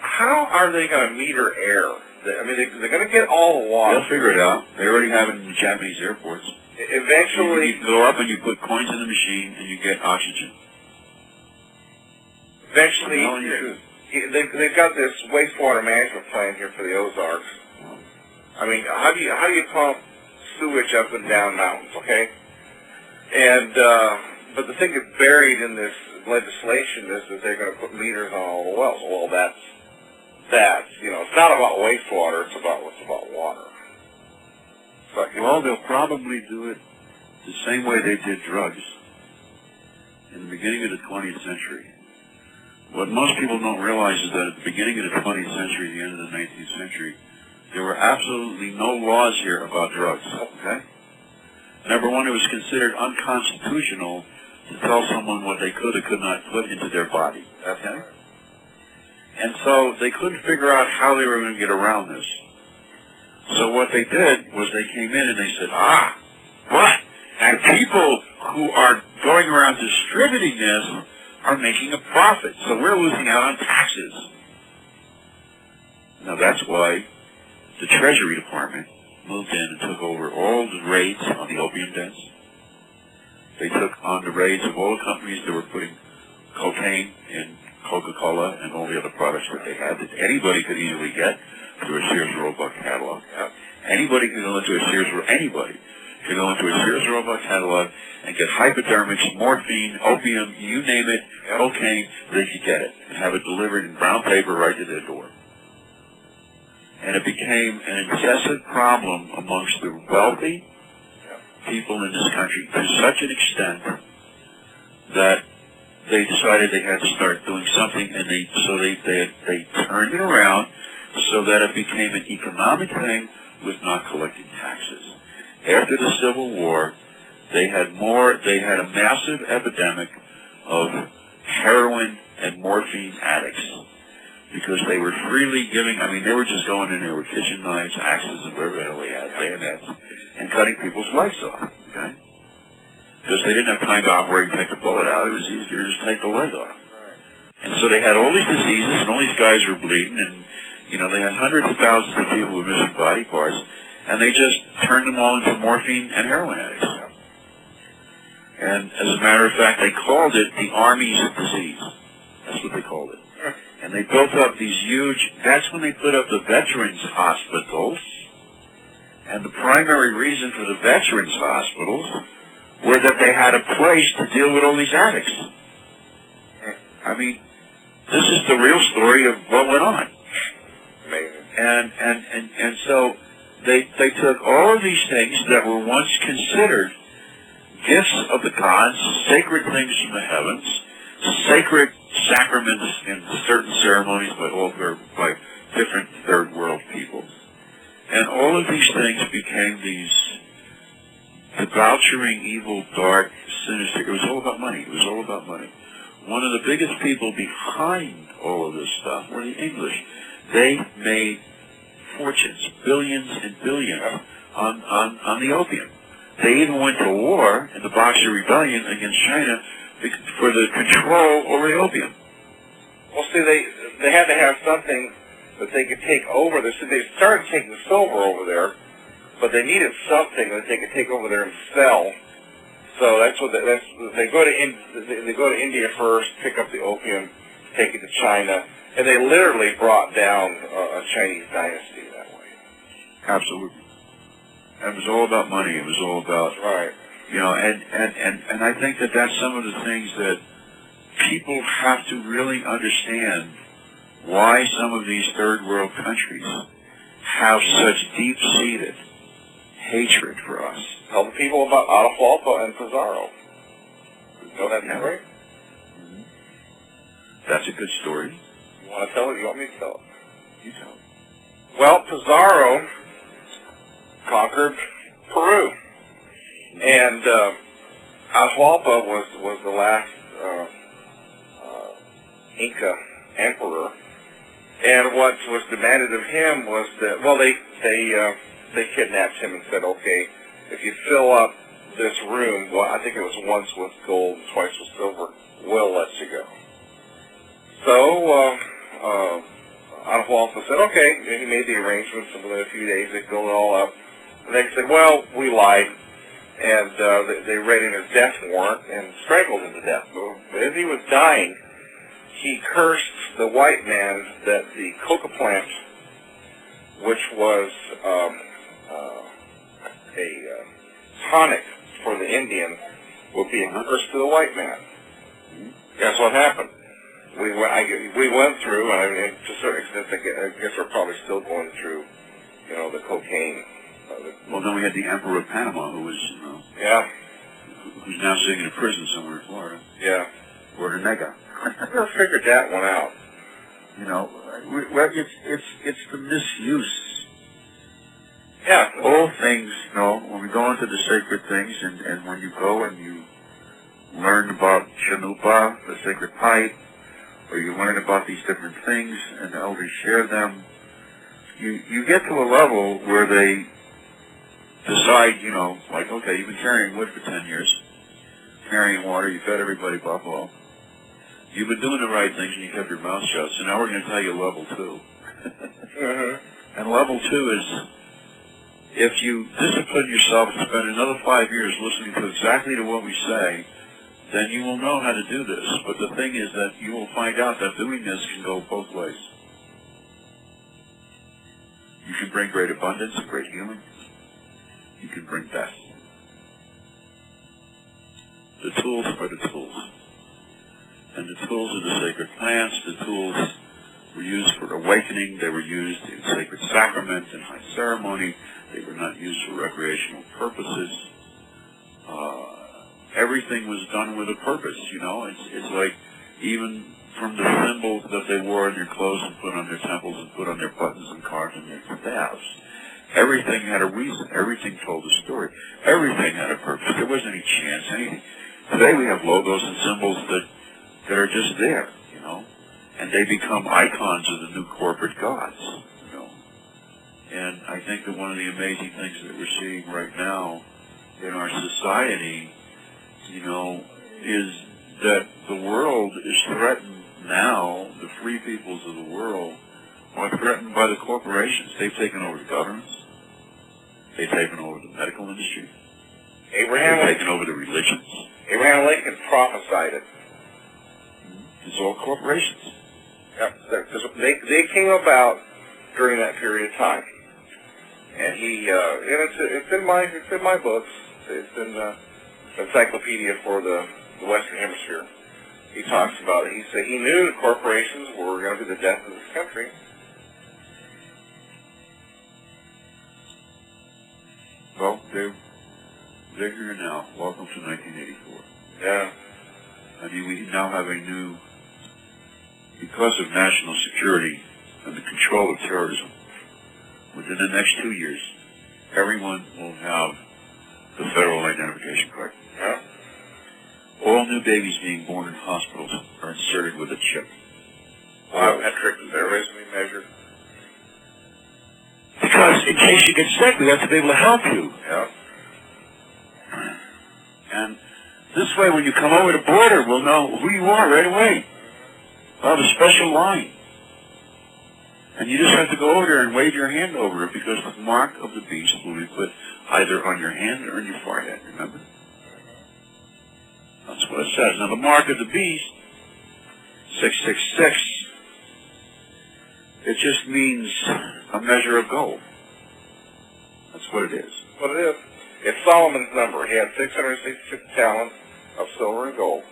How are they going to meter air? I mean, they, they're going to get all the water. They'll figure it out. They already have it in the Japanese airports. Eventually, you go up and you put coins in the machine and you get oxygen. eventually, I'm telling you. they, they've got this wastewater management plan here for the Ozarks. I mean, how do you how do you pump sewage up and down mountains? Okay, and uh, but the thing that's buried in this legislation is that they're going to put meters on all the wells. Well, that's that's you know, it's not about wastewater; it's about what's about water. Well, they'll probably do it the same way they did drugs in the beginning of the 20th century. What most people don't realize is that at the beginning of the 20th century, the end of the 19th century, there were absolutely no laws here about drugs, okay? Number one, it was considered unconstitutional to tell someone what they could or could not put into their body, okay? And so they couldn't figure out how they were going to get around this. So what they did was they came in and they said, ah, what? And people who are going around distributing this are making a profit, so we're losing out on taxes. Now that's why the Treasury Department moved in and took over all the raids on the opium dens. They took on the raids of all the companies that were putting cocaine in Coca-Cola and all the other products that they had that anybody could easily get through a Sears Roebuck catalog. Anybody could go into a Sears anybody can go into a Sears Roebuck catalog and get hypodermics, morphine, opium, you name it, cocaine, they could get it and have it delivered in brown paper right to their door. And it became an incessant problem amongst the wealthy people in this country to such an extent that they decided they had to start doing something and they so they they, they turned it around so that it became an economic thing with not collecting taxes. After the Civil War, they had more, they had a massive epidemic of heroin and morphine addicts because they were freely giving, I mean, they were just going in there with kitchen knives, axes, and whatever the hell they had, bayonets, and cutting people's legs off, okay? Because they didn't have time to operate and take the bullet out. It was easier to just take the leg off. And so they had all these diseases, and all these guys were bleeding, and, you know, they had hundreds of thousands of people with missing body parts, and they just turned them all into morphine and heroin addicts. And as a matter of fact, they called it the Army's disease. That's what they called it. And they built up these huge, that's when they put up the veterans hospitals. And the primary reason for the veterans hospitals were that they had a place to deal with all these addicts. I mean, this is the real story of what went on. And, and, and, and so they, they took all of these things that were once considered gifts of the gods, sacred things from the heavens, sacred sacraments in certain ceremonies by all third, by different third world peoples. And all of these things became these debauchering, evil, dark, sinister. It was all about money. It was all about money. One of the biggest people behind all of this stuff were the English. They made fortunes, billions and billions on, on, on the opium. They even went to war in the Boxer Rebellion against China for the control over the opium. Well, see, they they had to have something that they could take over. So they started taking silver over there, but they needed something that they could take over there and sell. So that's what they, that's they go to they, they go to India first, pick up the opium, take it to China, and they literally brought down a Chinese dynasty that way. Absolutely. It was all about money. It was all about Right. you know, and, and, and, and I think that that's some of the things that people have to really understand why some of these third world countries have such deep-seated hatred for us. Tell the people about Atahualpa and Pizarro. Know that Yeah. story? Mm-hmm. That's a good story. Want to tell it? You want me to tell it? You tell. Well, Pizarro conquered Peru, and uh, Atahualpa was was the last uh, uh, Inca emperor. And what was demanded of him was that well, they they uh, they kidnapped him and said, okay, if you fill up this room, well, I think it was once with gold, twice with silver, we'll let you go. So. Uh, uh, Atahualpa said, okay, and he made the arrangements, within a few days they filled it all up. And they said, well, we lied, and uh, they, they read in his death warrant and strangled him to death. But as he was dying, he cursed the white man that the coca plant, which was um, uh, a uh, tonic for the Indian, would be a curse to the white man. Guess what happened? We went, I, we went through, and I mean, to a certain extent, I guess, I guess we're probably still going through, you know, the cocaine. Uh, the, Well, then we had the Emperor of Panama, who was, you know, yeah, who's now sitting in a prison somewhere in Florida, yeah. Bordenega. I never figured that one out. You know, we- well, it's it's it's the misuse. Yeah. All things, you know, when we go into the sacred things, and and when you go and you learn about Chanupa, the sacred pipe, or you learn about these different things, and the elders share them, you you get to a level where they decide, you know, like, okay, you've been carrying wood for ten years, carrying water, you fed everybody buffalo. You've been doing the right things and you kept your mouth shut, so now we're going to tell you level two. Mm-hmm. And level two is if you discipline yourself and spend another five years listening to exactly to what we say, then you will know how to do this. But the thing is that you will find out that doing this can go both ways. You can bring great abundance and great healing. You can bring death. The tools are the tools. And the tools are the sacred plants. The tools were used for awakening. They were used in sacred sacrament and high ceremony. They were not used for recreational purposes. Uh, everything was done with a purpose, you know. It's, it's like even from the symbols that they wore on their clothes and put on their temples and put on their buttons and carved on their staffs. Everything had a reason. Everything told a story. Everything had a purpose. There wasn't any chance, anything. Today we have logos and symbols that, that are just there, you know, and they become icons of the new corporate gods, you know. And I think that one of the amazing things that we're seeing right now in our society, you know, is that the world is threatened now, the free peoples of the world are threatened by the corporations. They've taken over the governments. They've taken over the medical industry. Abraham, They've Lincoln, taken over the religions. Abraham Lincoln prophesied it. It's all corporations. 'cause they they came about during that period of time, and he uh, and it's it's in my it's in my books. It's in the encyclopedia for the, the Western Hemisphere. He talks about it. He said he knew the corporations were going to be the death of this country. Well, they're, they're here now. Welcome to 1984. Yeah. I mean, we now have a new, because of national security and the control of terrorism, within the next two years, everyone will have the federal identification card. Yeah. All new babies being born in hospitals are inserted with a chip. Biometrics, they're resume measure? Because in case you get sick, we have to be able to help you. Yeah. And this way, when you come over the border, we'll know who you are right away. We'll have a special line. And you just have to go over there and wave your hand over it because the mark of the beast will be put either on your hand or on your forehead, remember? That's what it says. Now, the mark of the beast, 666, it just means a measure of gold. That's what it is. What it is? It's Solomon's number. He had 666 talents of silver and gold.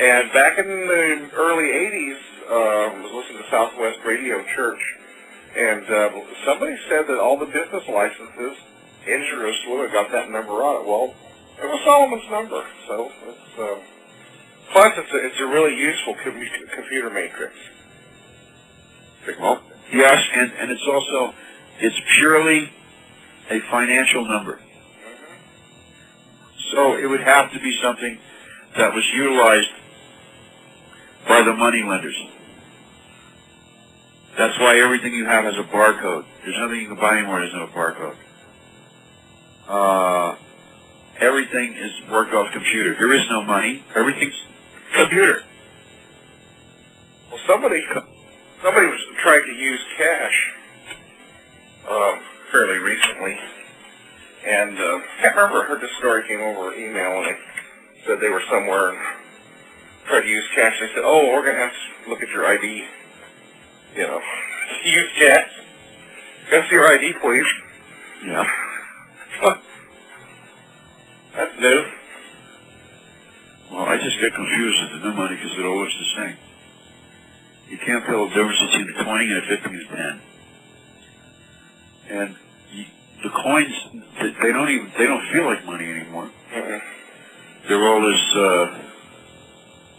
And back in the early 80s, uh, I was listening to Southwest Radio Church, and uh, somebody said that all the business licenses in Jerusalem had got that number on it. Well, it was Solomon's number, so it's uh, plus it's a, it's a really useful com- computer matrix. Well, yes, and, and it's also, it's purely a financial number. So it would have to be something that was utilized by the money lenders. That's why everything you have has a barcode. There's nothing you can buy anymore that doesn't have a barcode. Uh, everything is worked off computer. There is no money. Everything's computer. Well, somebody somebody was trying to use cash um, fairly recently, and uh, I can't remember. I heard this story came over email, and they said they were somewhere and tried to use cash. They said, "Oh, we're going to have to look at your ID. You know, use cash. Can I see your ID, please?" Yeah. That's new. Well, I just get confused with the new money because it all looks the same. You can't tell the difference between a 20 and a 50 and a 10. And you, the coins, they they don't even, they don't feel like money anymore. Mm-mm. They're all this, uh,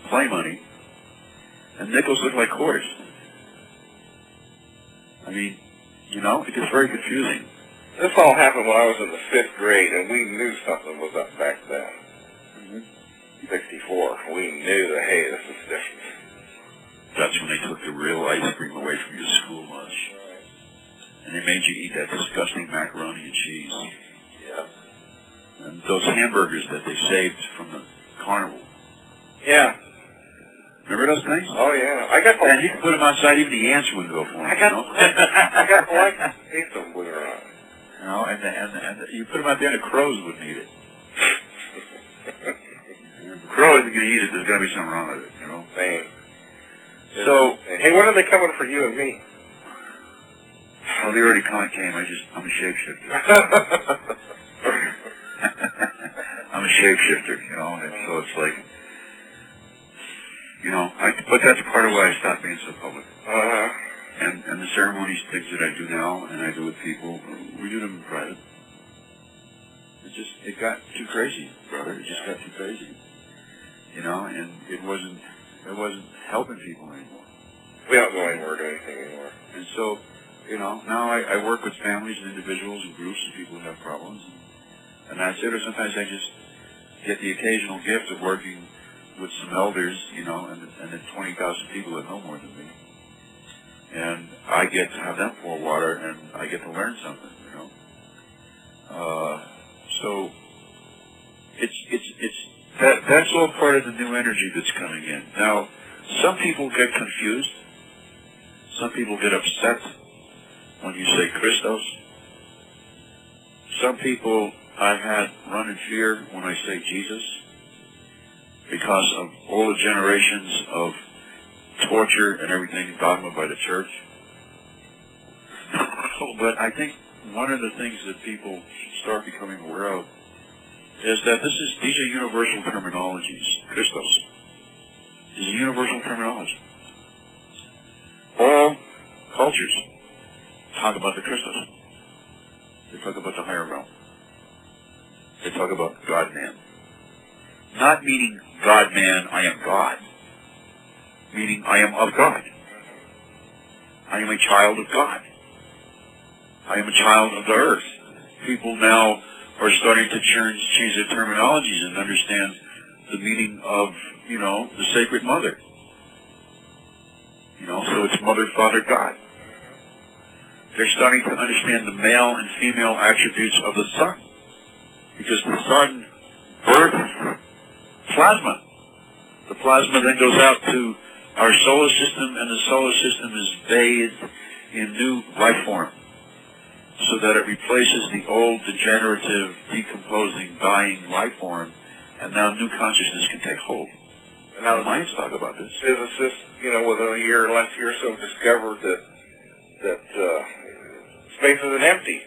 play money. And nickels look like quarters. I mean, you know, it gets very confusing. This all happened when I was in the fifth grade, and we knew something was up back then. Mm-hmm. 64. We knew that, hey, this is different. That's when they took the real ice cream away from your school lunch. And they made you eat that disgusting macaroni and cheese. Yeah. And those hamburgers that they saved from the carnival. Yeah. Remember those things? Oh yeah, I got the And you could put them outside, even the ants wouldn't go for them. I got you know? I got the like taste them, believe it or not. You know, and, the, and, the, and the, you put them out there, and the crows wouldn't eat it. The crow isn't going to eat it, there's got to be something wrong with it, you know? Man. So, hey, when are they coming for you and me? well, they already kind of came. I just, I'm a shapeshifter. I'm a shapeshifter, you know, and so it's like, you know, I, but that's part of why I stopped being so public. uh-huh. And, and the ceremonies, things that I do now, and I do with people, we do them in private. It just, it got too crazy, brother. It just got too crazy. You know, and it wasn't, it wasn't helping people anymore. We don't go anywhere or do anything anymore. And so, you know, now I, I work with families and individuals and groups and people who have problems, and, and that's it. Or sometimes I just get the occasional gift of working with some elders, you know, and, and the 20,000 people that know more than me. And I get to have them pour water, and I get to learn something, you know. Uh, so it's it's it's that that's all part of the new energy that's coming in. Now, some people get confused. Some people get upset when you say Christos. Some people I've had run in fear when I say Jesus because of all the generations of torture and everything dogma by the church. but I think one of the things that people start becoming aware of is that this is these are universal terminologies. Christos is a universal terminology. All cultures talk about the Christos. They talk about the higher realm. They talk about God man. Not meaning God man, I am God. Meaning I am of God. I am a child of God. I am a child of the earth. People now are starting to change, their terminologies and understand the meaning of, you know, the sacred mother. You know, so it's mother, father, God. They're starting to understand the male and female attributes of the sun. Because the sun births plasma. The plasma then goes out to our solar system, and the solar system is bathed in new life form so that it replaces the old degenerative, decomposing, dying life form, and now new consciousness can take hold. And now minds talk about this. physicists, you know, within a year, last year or so, discovered that that uh, space isn't empty.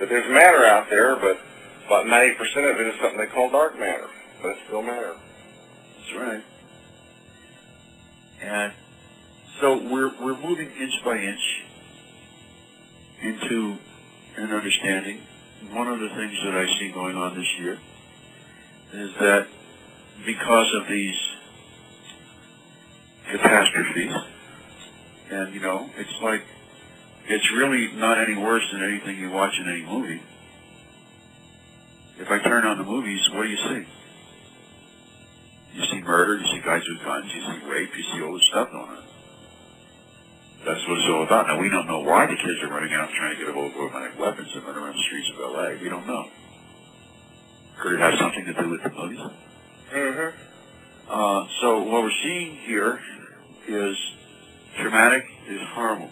That there's matter out there, but about 90% of it is something they call dark matter. But it's still matter. That's right. And so we're we're moving inch by inch into an understanding. One of the things that I see going on this year is that because of these catastrophes, and you know, it's like it's really not any worse than anything you watch in any movie. If I turn on the movies, what do you see? You see murder, you see guys with guns, you see rape, you see all this stuff going on. That's what it's all about. Now, we don't know why the kids are running out trying to get a hold of automatic weapons and run around the streets of L.A. We don't know. Could it have something to do with the movies? Mm-hmm. Uh, so what we're seeing here is traumatic, is horrible,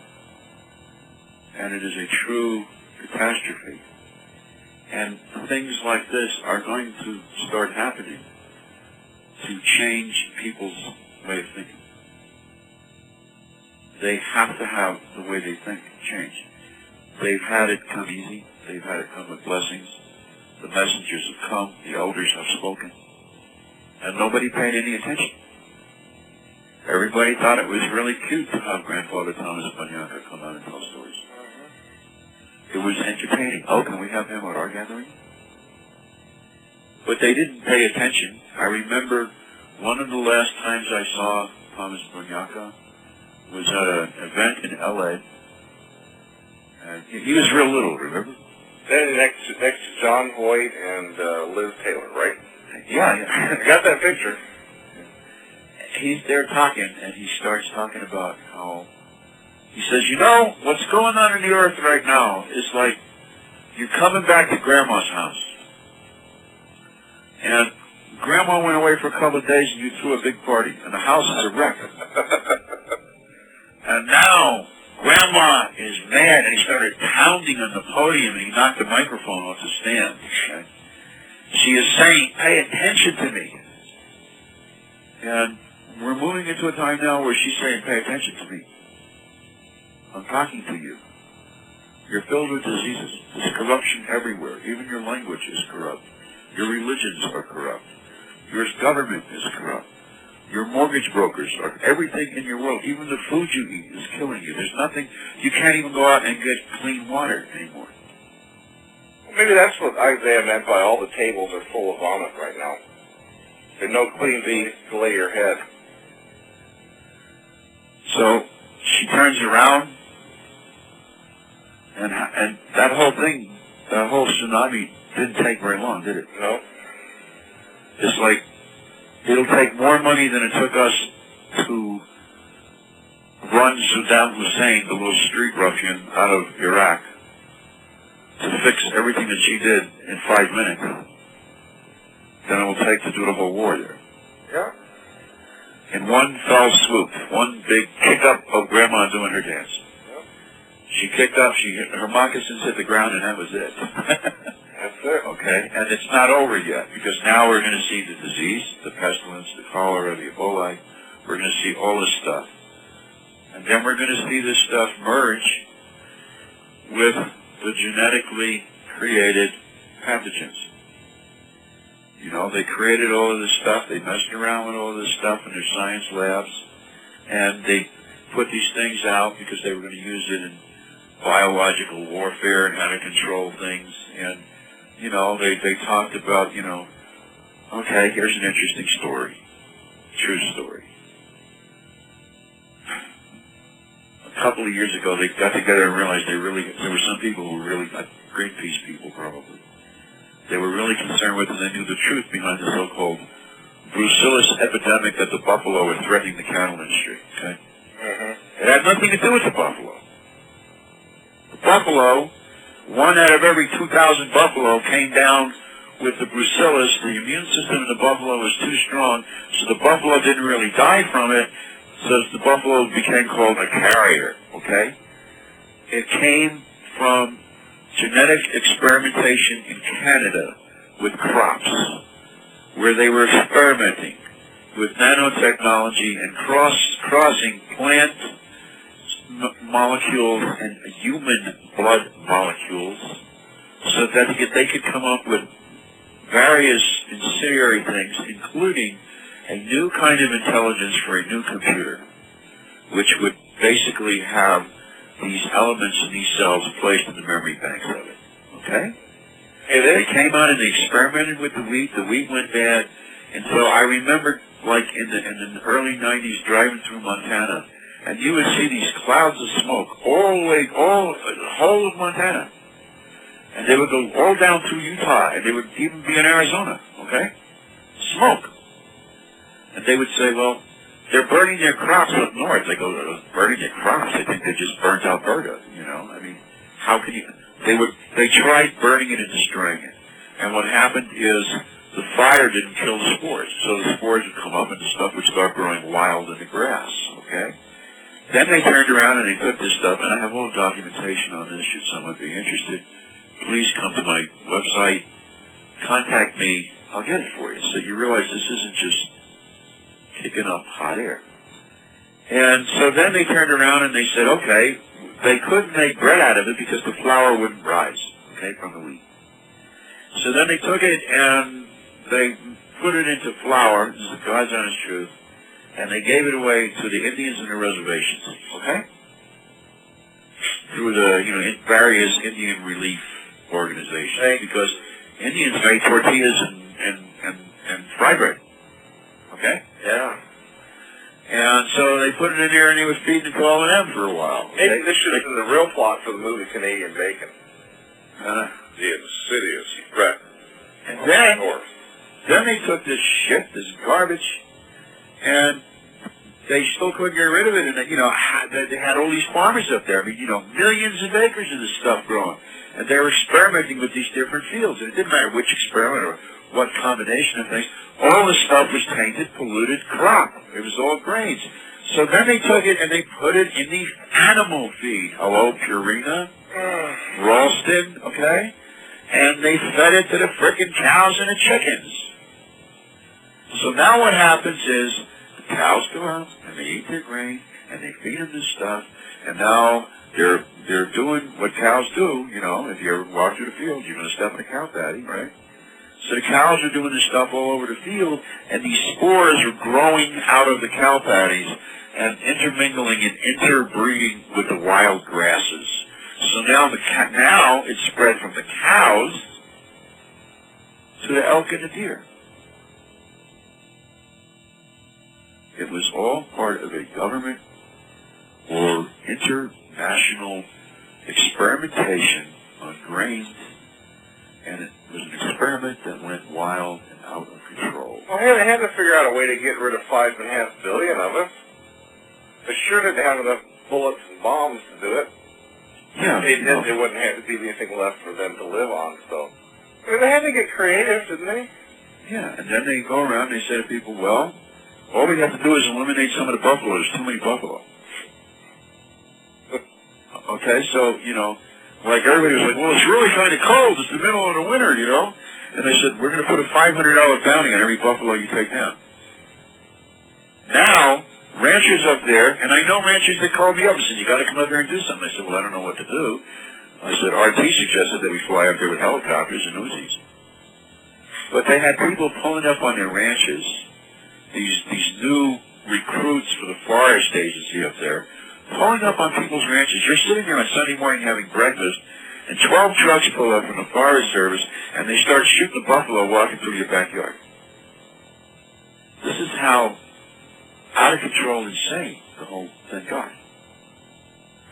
and it is a true catastrophe. And things like this are going to start happening to change people's way of thinking. They have to have the way they think changed. They've had it come easy. They've had it come with blessings. The messengers have come. The elders have spoken. And nobody paid any attention. Everybody thought it was really cute to have Grandfather Thomas Banyacya come out and tell stories. It was entertaining. Oh, can we have him at our gathering? But they didn't pay attention. I remember one of the last times I saw Thomas Banyacya was at an event in L.A. And he was real little, remember? Then next to, next to John Hoyt and uh, Liz Taylor, right? Yeah, I got that picture. He's there talking, and he starts talking about how he says, you know, what's going on in the earth right now is like you're coming back to grandma's house. And Grandma went away for a couple of days and you threw a big party and the house is a wreck. And now Grandma is mad and he started pounding on the podium and he knocked the microphone off the stand. Okay? She is saying, pay attention to me. And we're moving into a time now where she's saying, pay attention to me. I'm talking to you. You're filled with diseases. There's corruption everywhere. Even your language is corrupt. Your religions are corrupt. Your government is corrupt. Your mortgage brokers are everything in your world. Even the food you eat is killing you. There's nothing. You can't even go out and get clean water anymore. Maybe that's what Isaiah meant by all the tables are full of vomit right now. There's no clean place to lay your head. So she turns around, and and that whole thing, that whole tsunami didn't take very long, did it? No? It's like it'll take more money than it took us to run Saddam Hussein, the little street ruffian, out of Iraq, to fix everything that she did in five minutes than it will take to do the whole war there. Yeah. In one fell swoop, one big kick up of Grandma doing her dance. Yep. She kicked up, she hit, her moccasins hit the ground, and that was it. Okay, and it's not over yet because now we're going to see the disease, the pestilence, the cholera, the Ebola. We're going to see all this stuff, and then we're going to see this stuff merge with the genetically created pathogens. You know, they created all of this stuff. They messed around with all of this stuff in their science labs, and they put these things out because they were going to use it in biological warfare and how to control things. And you know, they they talked about you know, okay, here's an interesting story, true story. A couple of years ago, they got together and realized they really there were some people who were really like Greenpeace people probably they were really concerned with, and they knew the truth behind the so-called brucellus epidemic that the buffalo were threatening the cattle industry. Okay, Mm-hmm. it had nothing to do with the buffalo. The buffalo, one out of every 2,000 buffalo came down with the brucellus. The immune system of the buffalo was too strong, so the buffalo didn't really die from it. So the buffalo became called a carrier. Okay, it came from genetic experimentation in Canada with crops, where they were experimenting with nanotechnology and cross crossing plant molecules and human blood molecules, so that they could, they could come up with various incendiary things, including a new kind of intelligence for a new computer, which would basically have these elements in these cells placed in the memory banks of it. Okay? It They came out and they experimented with the wheat. The wheat went bad. And so I remember, like in the, in the early 90s, driving through Montana, and you would see these clouds of smoke all the way, all, the whole of Montana. And they would go all down through Utah, and they would even be in Arizona, okay? Smoke. And they would say, well, they're burning their crops up north. They go, "Uh, burning their crops? I think they just burnt Alberta, you know? I mean, how can you... They would, they tried burning it and destroying it. And what happened is the fire didn't kill the spores. So the spores would come up and the stuff would start growing wild in the grass, okay? Then they turned around and they put this stuff, and I have all documentation on this should someone be interested. Please come to my website, contact me, I'll get it for you. So you realize this isn't just kicking up hot air. And so then they turned around and they said, okay, they couldn't make bread out of it because the flour wouldn't rise, okay, from the wheat. So then they took it and they put it into flour, this is God's honest truth, and they gave it away to the Indians in the reservations, okay? Through the, you know, various Indian relief organizations, Right. because Indians made tortillas and, and, and, and fry bread, okay? Yeah. And so they put it in there and he was feeding it to all of them for a while. Maybe this should have been the real plot for the movie Canadian Bacon. Uh, The insidious threat. and then, then they took this shit, this garbage, and they still couldn't get rid of it. And, they, you know, they had all these farmers up there. I mean, you know, millions of acres of this stuff growing. and they were experimenting with these different fields. And it didn't matter which experiment or what combination of things. All the stuff was tainted, polluted crop. It was all grains. So then they took it and they put it in the animal feed. Hello, Purina, mm. Ralston, okay? And they fed it to the frickin' cows and the chickens. So now what happens is cows go out and they eat their grain and they feed them this stuff and now they're they're doing what cows do, you know, if you ever walk through the field, you're gonna step in a cow patty, right? So the cows are doing this stuff all over the field and these spores are growing out of the cow patties and intermingling and interbreeding with the wild grasses. So now the now it's spread from the cows to the elk and the deer. It was all part of a government or international experimentation on grains, and it was an experiment that went wild and out of control. Well, hey, they had to figure out a way to get rid of five and a half billion of us. They sure didn't have enough bullets and bombs to do it. Yeah, They did. There wouldn't have to be anything left for them to live on. So I mean, they had to get creative, didn't they? yeah, and then they go around and they say to people, well, all we have to do is eliminate some of the buffalo. There's too many buffalo. Okay, so, you know, like everybody was like, well, it's really kind of cold. It's the middle of the winter, you know? And they said, we're going to put a $500 bounty on every buffalo you take down. Now, ranchers up there, and I know ranchers that called me up and said, you got to come up here and do something. I said, well, I don't know what to do. I said, RT suggested that we fly up there with helicopters and Uzis. But they had people pulling up on their ranches, these, these new recruits for the forest agency up there, pulling up on people's ranches. You're sitting there on Sunday morning having breakfast, and 12 trucks pull up from the Forest Service, and they start shooting the buffalo walking through your backyard. This is how out of control insane the whole thing got.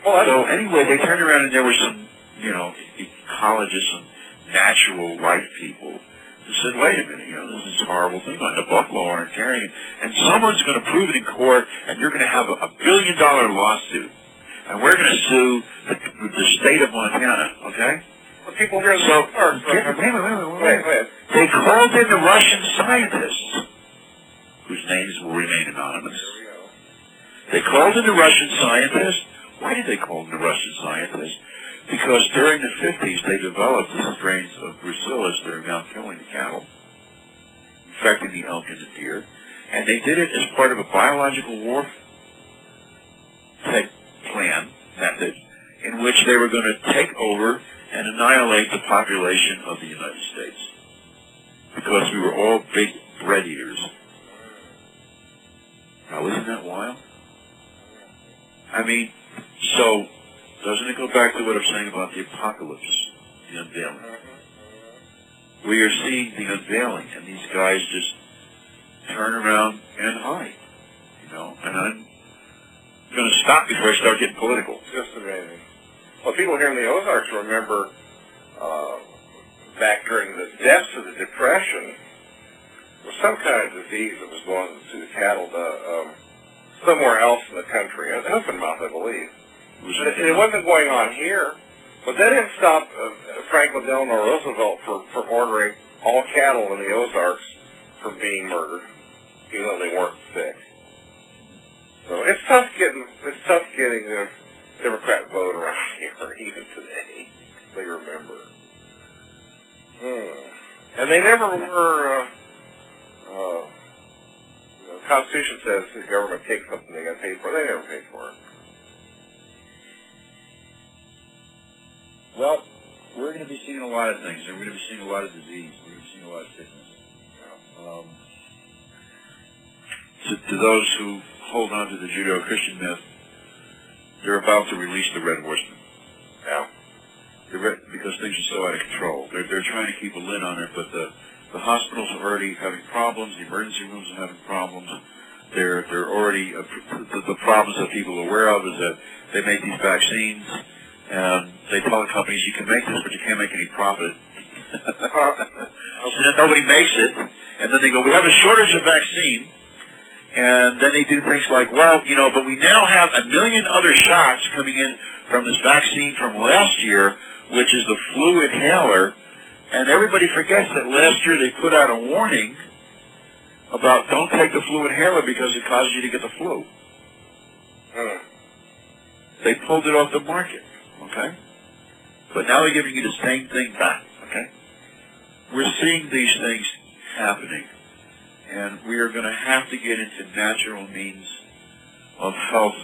Well, So anyway, they turned around and there were some, you know, ecologists and natural life people who said, wait a minute, you know, this is a horrible thing on the buffalo aren't carrying, and someone's going to prove it in court, and you're going to have a, a billion dollar lawsuit, and we're going to sue the, the state of Montana, okay? well, people here So, park. wait, wait, wait, wait, Wait, wait. wait. They called in the Russian scientists, whose names will remain anonymous. There we go. They called in the Russian scientists. Why did they call in the Russian scientists? Because during the 50s, they developed the strains of brucellus that are now killing the cattle, infecting the elk and the deer. And they did it as part of a biological warfare plan method in which they were going to take over and annihilate the population of the United States. Because we were all big bread eaters. Now, isn't that wild? I mean, so doesn't it go back to what I'm saying about the apocalypse, the unveiling? We are seeing the unveiling, and these guys just turn around and hide, you know. And I'm going to stop before I start getting political. Just amazing. Well, people here in the Ozarks remember uh, back during the depths of the Depression, was some kind of disease that was going to the cattle to, um, somewhere else in the country, in Mouth, I believe. It it, it wasn't going on here. But that didn't stop uh, Franklin Delano Roosevelt for, for ordering all cattle in the Ozarks from being murdered, even though they weren't sick. So it's tough getting it's tough getting the Democrat vote around here even today. They remember. Hmm. And they never were. Uh, uh, the Constitution says the government takes something they got paid for. They never paid for it. Well, we're going to be seeing a lot of things, and we're going to be seeing a lot of disease. We're going to be seeing a lot of sickness. Um, to, to those who hold on to the Judeo-Christian myth, they're about to release the Red Horseman. Now, red, because things are so out of control. They're, they're trying to keep a lid on it, but the, the hospitals are already having problems. The emergency rooms are having problems. They're, they're already, uh, the, the problems that people are aware of is that they make these vaccines, and they tell the companies, you can make this, but you can't make any profit. so then nobody makes it, and then they go, we have a shortage of vaccine, and then they do things like, well, you know, but we now have a million other shots coming in from this vaccine from last year, which is the flu inhaler. And everybody forgets that last year they put out a warning about don't take the flu inhaler because it causes you to get the flu. They pulled it off the market, okay? But now we're giving you the same thing back, okay? We're seeing these things happening, and we are going to have to get into natural means of health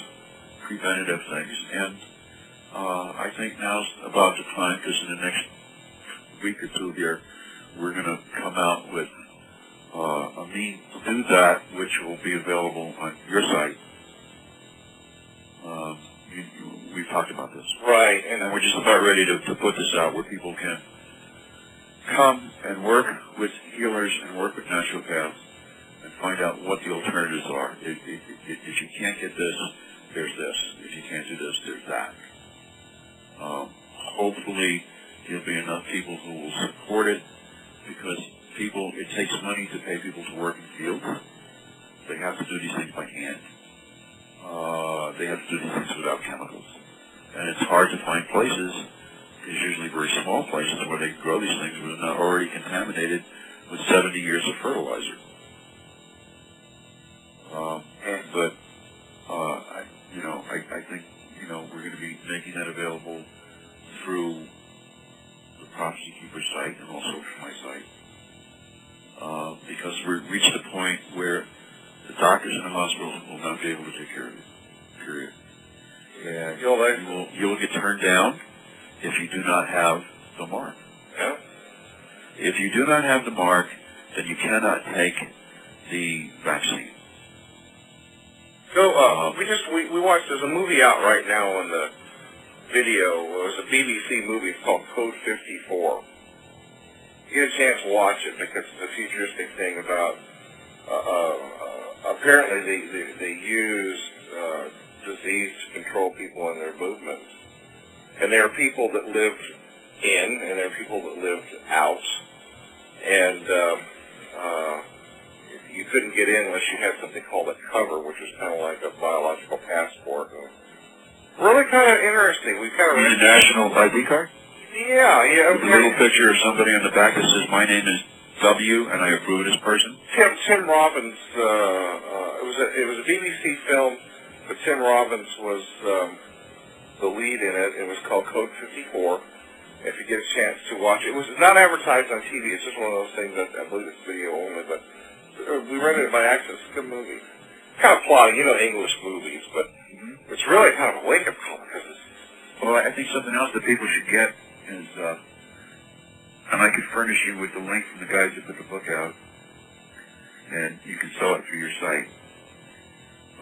preventative things. And uh, I think now's about the time, because in the next week or two here, we're going to come out with uh, a means to do that, which will be available on your site. Um, you, you, we've talked about this. Right, and we're just about ready to, to put this out where people can come and work with healers and work with naturopaths and find out what the alternatives are. If, if, if, if you can't get this, there's this. If you can't do this, there's that. Um, hopefully, there'll be enough people who will support it because people, it takes money to pay people to work in fields. They have to do these things by hand. Uh, they have to do things without chemicals. And it's hard to find places, there's usually very small places where they grow these things where they're not already contaminated with 70 years of fertilizer. Um, but, uh, I, you know, I, I think, you know, we're going to be making that available through the Prophecy Keeper site and also from my site. Uh, because we've reached the point where the doctors in the hospital will not be able to take care of it. Period. Like- you will, you will get turned down if you do not have the mark. yeah. If you do not have the mark, then you cannot take the vaccine. So uh, we just we, we watched. There's a movie out right now on the video. It was a BBC movie It's called Code 54. You get a chance to watch it because it's a futuristic thing about. Uh, uh, uh, apparently, they they, they use uh, disease to control people in their movements, and there are people that lived in, and there are people that lived out, and. Uh, uh, you couldn't get in unless you had something called a cover, which was kind of like a biological passport. And really kind of interesting. We kind of International ID card? yeah, yeah. A little picture of somebody on the back that says, my name is W and I approve of this person? Tim Tim Robbins. Uh, uh, it was a it was a BBC film, but Tim Robbins was um, the lead in it. It was called Code 54. If you get a chance to watch it, it was not advertised on TV. It's just one of those things that I believe it's video only, but. uh, We rented it by accident. It's a good movie. Kind of plotting, you know, English movies, but it's really kind of a wake-up call because it's Well, I think something else that people should get is, uh, and I could furnish you with the link from the guys who put the book out, and you can sell it through your site.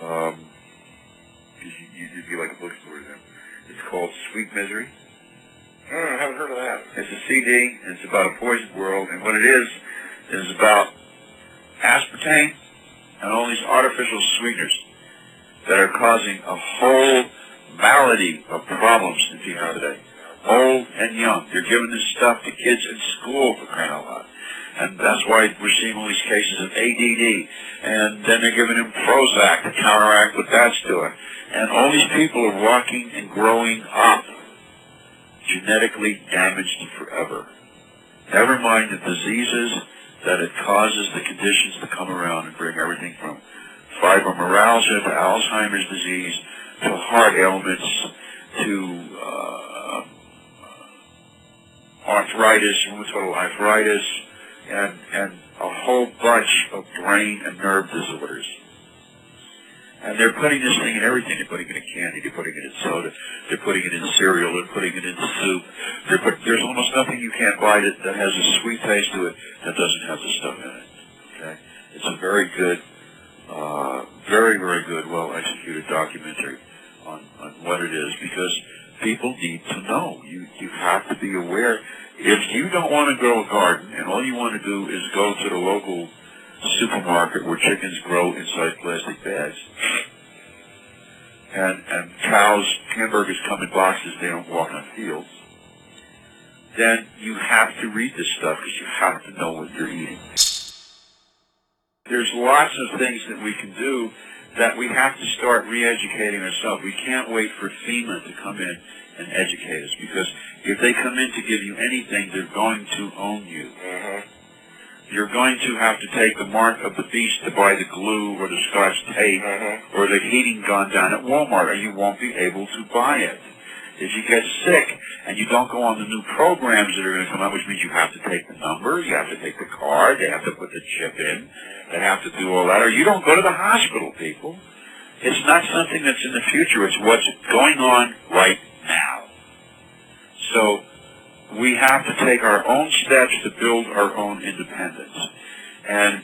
Um, you, you'd be like a bookstore then. It's called Sweet Misery. I haven't heard of that. It's a CD, and it's about a poisoned world, and what it is, is about aspartame and all these artificial sweeteners that are causing a whole malady of problems in people today. Old and young. They're giving this stuff to kids in school for crying out loud. And that's why we're seeing all these cases of ADD. And then they're giving them Prozac to counteract what that's doing. And all these people are walking and growing up genetically damaged forever. Never mind the diseases that it causes the conditions to come around and bring everything from fibromyalgia to Alzheimer's disease to heart ailments to uh, arthritis, rheumatoid arthritis, and, and a whole bunch of brain and nerve disorders. And they're putting this thing in everything. They're putting it in candy. They're putting it in soda. They're putting it in cereal. They're putting it in soup. Put, there's almost nothing you can't buy that, that has a sweet taste to it that doesn't have the stuff in it. Okay? It's a very good, uh, very, very good, well executed documentary on, on what it is because people need to know. You, you have to be aware. If you don't want to grow a garden and all you want to do is go to the local supermarket where chickens grow inside plastic bags. And, and cows, hamburgers come in boxes, they don't walk on fields. Then you have to read this stuff because you have to know what you're eating. There's lots of things that we can do that we have to start re-educating ourselves. We can't wait for FEMA to come in and educate us because if they come in to give you anything, they're going to own you. Mhm. You're going to have to take the mark of the beast to buy the glue or the scotch tape Mhm. or the heating gun down at Walmart or you won't be able to buy it. If you get sick and you don't go on the new programs that are going to come out, which means you have to take the number, you have to take the card, they have to put the chip in, they have to do all that, or you don't go to the hospital, people. It's not something that's in the future, it's what's going on right now. So, we have to take our own steps to build our own independence. And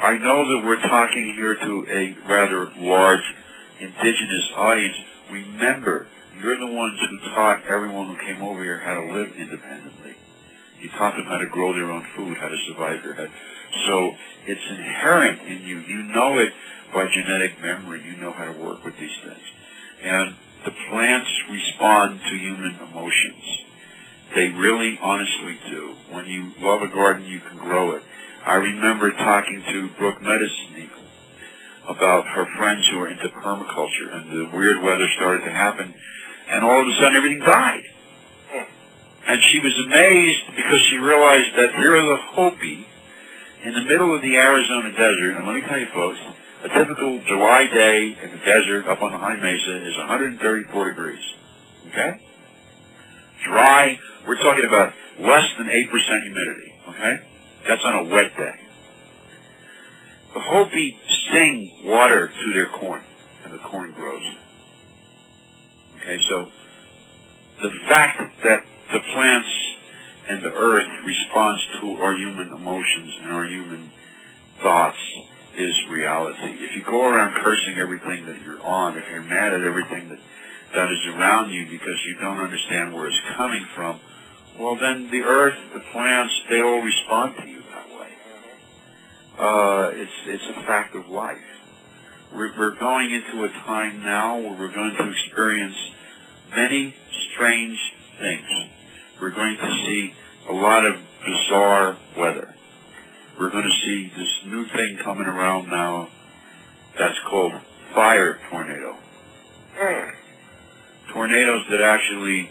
I know that we're talking here to a rather large indigenous audience. Remember, you're the ones who taught everyone who came over here how to live independently. You taught them how to grow their own food, how to survive their head. So it's inherent in you. You know it by genetic memory. You know how to work with these things. And the plants respond to human emotions. They really honestly do. When you love a garden, you can grow it. I remember talking to Brooke Medicine about her friends who were into permaculture, and the weird weather started to happen, and all of a sudden everything died. And she was amazed because she realized that here are the Hopi in the middle of the Arizona desert, and let me tell you folks, a typical July day in the desert up on the high mesa is 134 degrees. Okay? Dry, we're talking about less than 8% humidity. Okay? That's on a wet day. The Hopi sing water to their corn, and the corn grows. Okay, so the fact that the plants and the earth responds to our human emotions and our human thoughts is reality. If you go around cursing everything that you're on, if you're mad at everything that, that is around you because you don't understand where it's coming from, well then the earth, the plants, they all respond to you that way. Uh, it's, it's a fact of life. We're, going into a time now where we're going to experience many strange things. We're going to see a lot of bizarre weather. We're going to see this new thing coming around now that's called fire tornado. Mm. Tornadoes that actually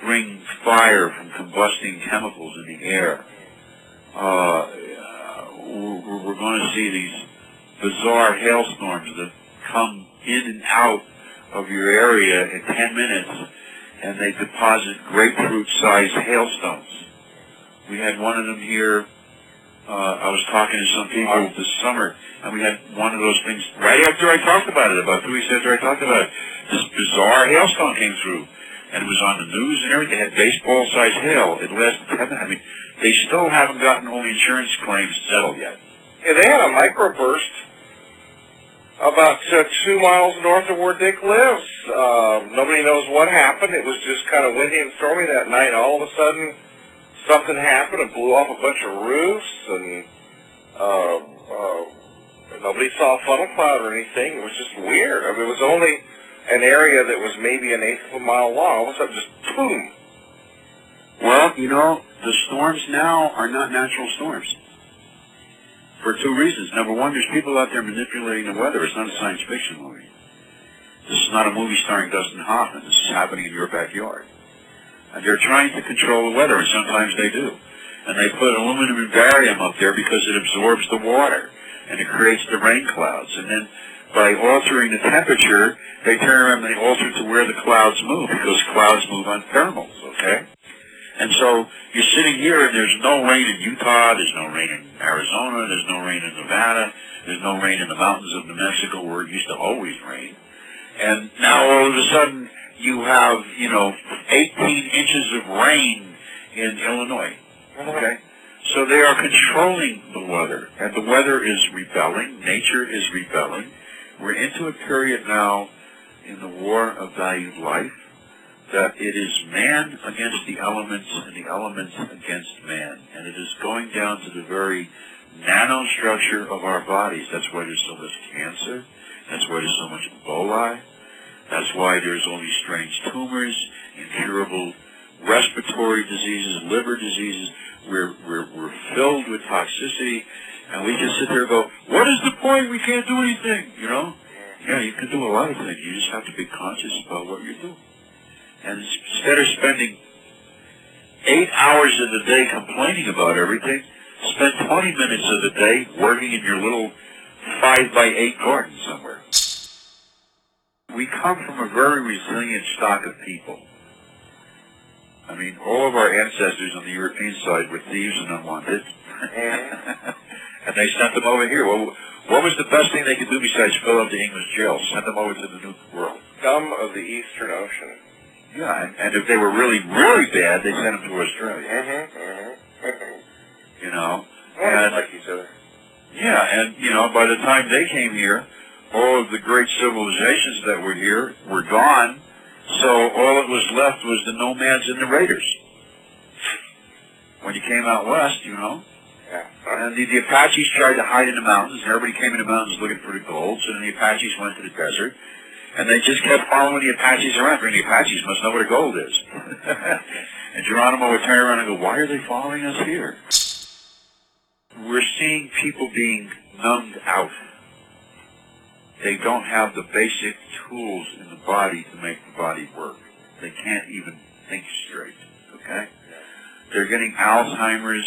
bring fire from combusting chemicals in the air. Uh, we're going to see these bizarre hailstorms that come in and out of your area in 10 minutes and they deposit grapefruit-sized hailstones. We had one of them here. Uh, I was talking to some people this summer, and we had one of those things right after I talked about it, about two weeks after I talked about it. This bizarre hailstone came through, and it was on the news and everything. It had baseball-sized hail. It lasted 10 minutes. I mean, they still haven't gotten all the insurance claims settled yet. Yeah, they had a microburst about uh, two miles north of where Dick lives. Uh, nobody knows what happened. It was just kind of windy and stormy that night. All of a sudden, something happened and blew off a bunch of roofs, and uh, uh, nobody saw a funnel cloud or anything. It was just weird. I mean, it was only an area that was maybe an eighth of a mile long. All of a sudden, just boom. Well, you know, the storms now are not natural storms. For two reasons. Number one, there's people out there manipulating the weather. It's not a science fiction movie. This is not a movie starring Dustin Hoffman. This is happening in your backyard. And they're trying to control the weather, and sometimes they do. And they put aluminum and barium up there because it absorbs the water, and it creates the rain clouds. And then by altering the temperature, they turn around and they alter to where the clouds move, because clouds move on thermals, okay? And so you're sitting here and there's no rain in Utah, there's no rain in Arizona, there's no rain in Nevada, there's no rain in the mountains of New Mexico where it used to always rain. And now all of a sudden you have, you know, 18 inches of rain in Illinois. Okay? So they are controlling the weather, and the weather is rebelling, nature is rebelling. We're into a period now in the war of valued life that it is man against the elements and the elements against man. And it is going down to the very nanostructure of our bodies. That's why there's so much cancer. That's why there's so much Ebola. That's why there's these strange tumors, incurable respiratory diseases, liver diseases. We're, we're, we're filled with toxicity, and we just sit there and go, what is the point? We can't do anything, you know? Yeah, you can do a lot of things. You just have to be conscious about what you're doing. And instead of spending eight hours of the day complaining about everything, spend 20 minutes of the day working in your little five by eight garden somewhere. We come from a very resilient stock of people. I mean, all of our ancestors on the European side were thieves and unwanted. Mm-hmm. and they sent them over here. Well, what was the best thing they could do besides fill up the English jail? Send them over to the New World. Scum of the Eastern Ocean. Yeah, and, and if they were really, really bad, they sent them to Australia. Mm-hmm. Mm-hmm. You know, and like each other. Yeah, and you know, by the time they came here, all of the great civilizations that were here were gone. So all that was left was the nomads and the raiders. When you came out west, you know, Yeah. and the, the Apaches tried to hide in the mountains, and everybody came in the mountains looking for the gold. So then the Apaches went to the desert, and they just kept following the Apaches around. And the Apaches must know where the gold is. and Geronimo would turn around and go, "Why are they following us here?" We're seeing people being numbed out. They don't have the basic tools in the body to make the body work. They can't even think straight. Okay? They're getting Alzheimer's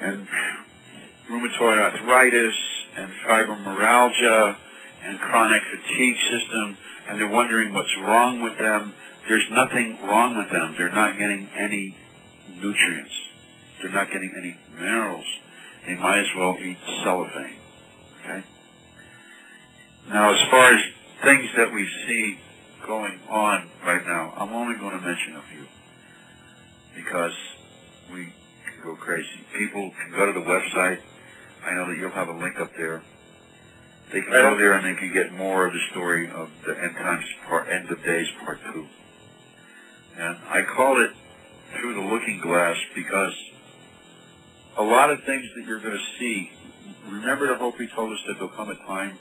and rheumatoid arthritis and fibromyalgia and chronic fatigue system, and they're wondering what's wrong with them. There's nothing wrong with them. They're not getting any nutrients. They're not getting any minerals. They might as well eat cellophane. Okay? Now, as far as things that we see going on right now, I'm only going to mention a few because we can go crazy. People can go to the website. I know that you'll have a link up there. They can go there and they can get more of the story of the end times part, end of days part two. And I call it through the looking glass because a lot of things that you're going to see. Remember the Hopi told us that there'll come a time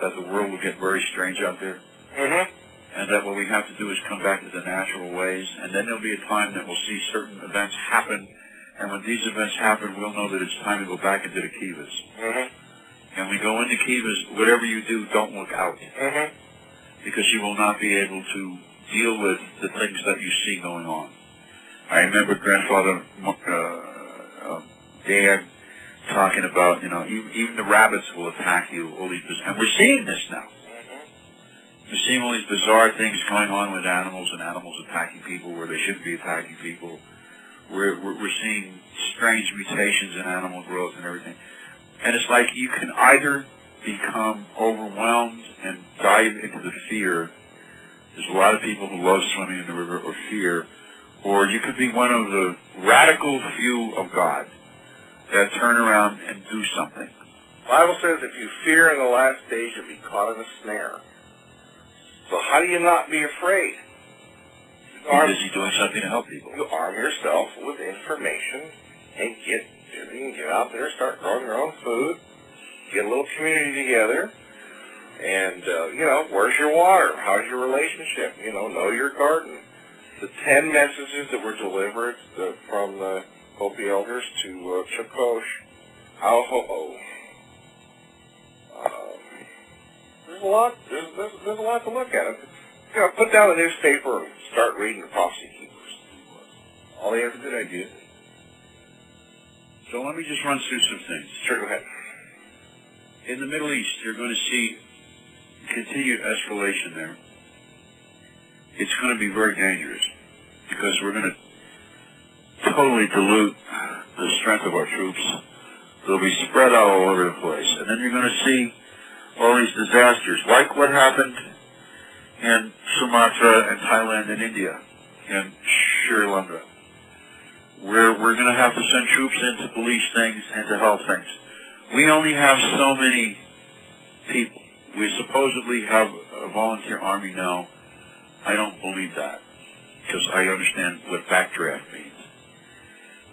that the world will get very strange out there, Mm-hmm. and that what we have to do is come back to the natural ways, and then there'll be a time that we'll see certain events happen, and when these events happen, we'll know that it's time to go back into the kivas. Mm-hmm. And we go into kivas, whatever you do, don't look out, Mm-hmm. because you will not be able to deal with the things that you see going on. I remember grandfather uh, uh, Dad talking about, you know, even, even the rabbits will attack you. All these, and we're seeing this now. We're seeing all these bizarre things going on with animals and animals attacking people where they shouldn't be attacking people. We're, we're, we're seeing strange mutations in animal growth and everything. And it's like you can either become overwhelmed and dive into the fear. There's a lot of people who love swimming in the river or fear. Or you could be one of the radical few of God that turn around and do something. Bible says if you fear in the last days, you'll be caught in a snare. So how do you not be afraid? You Be arm, busy doing something to help people. you arm yourself with information and get busy and get out there, start growing your own food, get a little community together, and, uh, you know, where's your water? How's your relationship? You know, know your garden. The ten messages that were delivered the, from the Hopi elders to uh, Chakosh, Auho'o. Um, there's a lot. There's, there's, there's a lot to look at. You know, put down a newspaper and start reading the prophecy keepers. All they have to Good idea. So let me just run through some things. Sure, go ahead. In the Middle East, you're going to see continued escalation there. It's going to be very dangerous because we're going to totally dilute the strength of our troops. They'll be spread out all over the place. And then you're going to see all these disasters, like what happened in Sumatra and Thailand and India and Sri Lanka. Where we're going to have to send troops in to police things and to help things. We only have so many people. We supposedly have a volunteer army now. I don't believe that because I understand what backdraft means.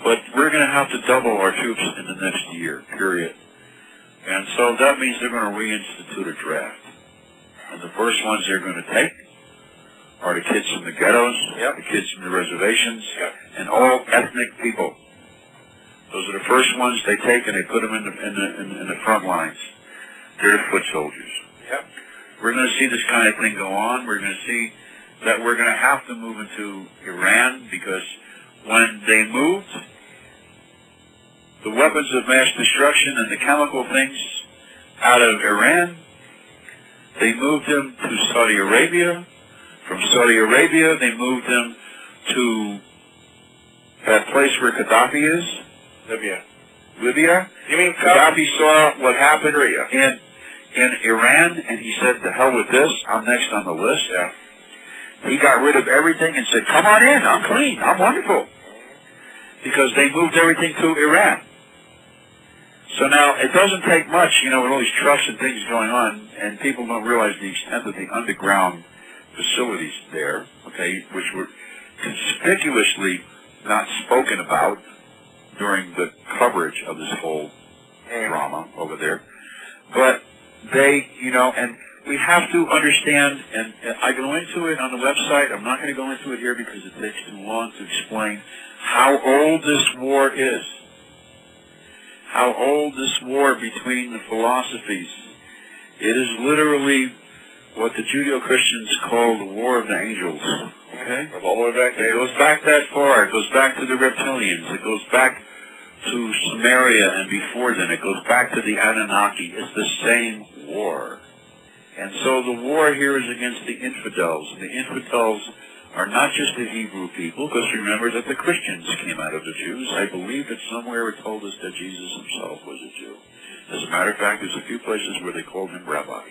But we're going to have to double our troops in the next year, period. And so that means they're going to reinstitute a draft. And the first ones they're going to take are the kids from the ghettos, Yep. the kids from the reservations, Yep. and all ethnic people. Those are the first ones they take and they put them in the, in the, in, in the front lines. They're the foot soldiers. Yep. We're going to see this kind of thing go on. We're going to see that we're going to have to move into Iran because when they moved the weapons of mass destruction and the chemical things out of Iran, they moved them to Saudi Arabia. From Saudi Arabia, they moved them to that place where Gaddafi is, Libya. Libya. You mean Gaddafi? Saw what happened Syria. in in Iran, and he said, "The hell with this! I'm next on the list." Yeah. He got rid of everything and said, "Come on in. I'm clean. I'm wonderful," because they moved everything to Iran. So now it doesn't take much, you know, with all these trucks and things going on, and people don't realize the extent of the underground facilities there, okay, which were conspicuously not spoken about during the coverage of this whole drama over there. But they, you know, and we have to understand, and, and I go into it on the website. I'm not going to go into it here because it takes too long to explain how old this war is. How old this war between the philosophies. It is literally what the Judeo-Christians call the War of the Angels. Okay? All the way back there. It goes back that far. It goes back to the reptilians. It goes back to Sumeria and before then. It goes back to the Anunnaki. It's the same war. And so the war here is against the infidels. And the infidels are not just the Hebrew people, because remember that the Christians came out of the Jews. I believe that somewhere it told us that Jesus himself was a Jew. As a matter of fact, there's a few places where they called him rabbi.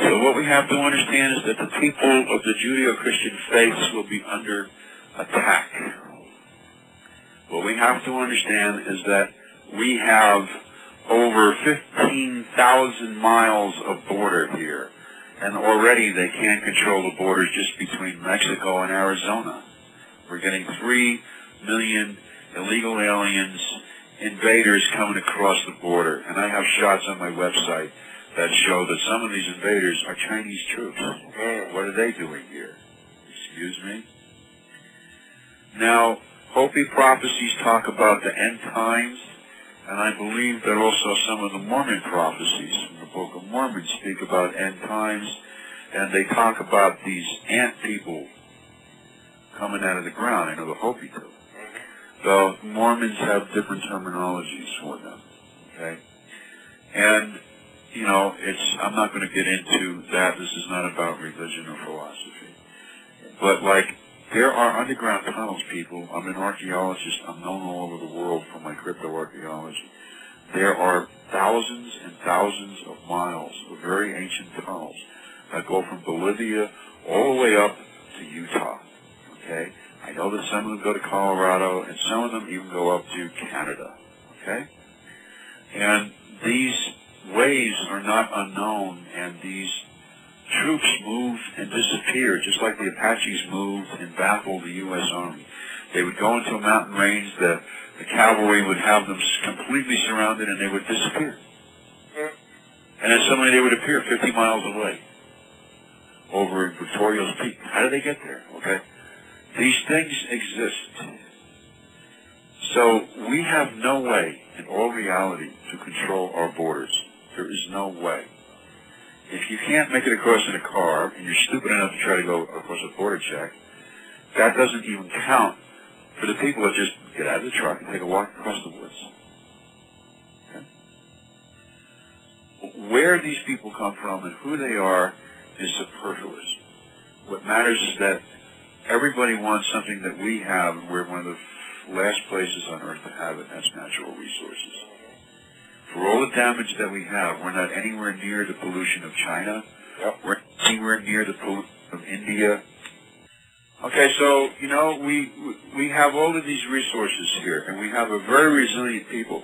So what we have to understand is that the people of the Judeo-Christian faiths will be under attack. What we have to understand is that we have over 15,000 miles of border here. And already they can't control the borders just between Mexico and Arizona. We're getting 3 million illegal aliens, invaders coming across the border. And I have shots on my website that show that some of these invaders are Chinese troops. Mm. What are they doing here? Excuse me? Now, Hopi prophecies talk about the end times, and I believe that also some of the Mormon prophecies from the Book of Mormon speak about end times, and they talk about these ant people coming out of the ground. I know the Hopi do. The Mormons have different terminologies for them. Okay? And you know, it's, I'm not going to get into that. This is not about religion or philosophy. But like, there are underground tunnels, people. I'm an archaeologist. I'm known all over the world for my cryptoarchaeology. There are thousands and thousands of miles of very ancient tunnels that go from Bolivia all the way up to Utah. Okay? I know that some of them go to Colorado and some of them even go up to Canada. Okay? And these ways are not unknown and these troops move and disappear just like the Apaches moved and baffled the U.S. Army. They would go into a mountain range, the, the cavalry would have them completely surrounded and they would disappear. Mm. And then suddenly they would appear 50 miles away over Victoria's Peak. How did they get there? Okay. These things exist. So we have no way in all reality to control our borders. There is no way. If you can't make it across in a car and you're stupid enough to try to go across a border check, that doesn't even count for the people that just get out of the truck and take a walk across the woods. Okay? Where these people come from and who they are is superfluous. What matters is that everybody wants something that we have, and we're one of the last places on earth to have it, and that's natural resources. For all the damage that we have, we're not anywhere near the pollution of China. Yep. We're anywhere near the pollution of India. Okay, so, you know, we, we have all of these resources here, and we have a very resilient people.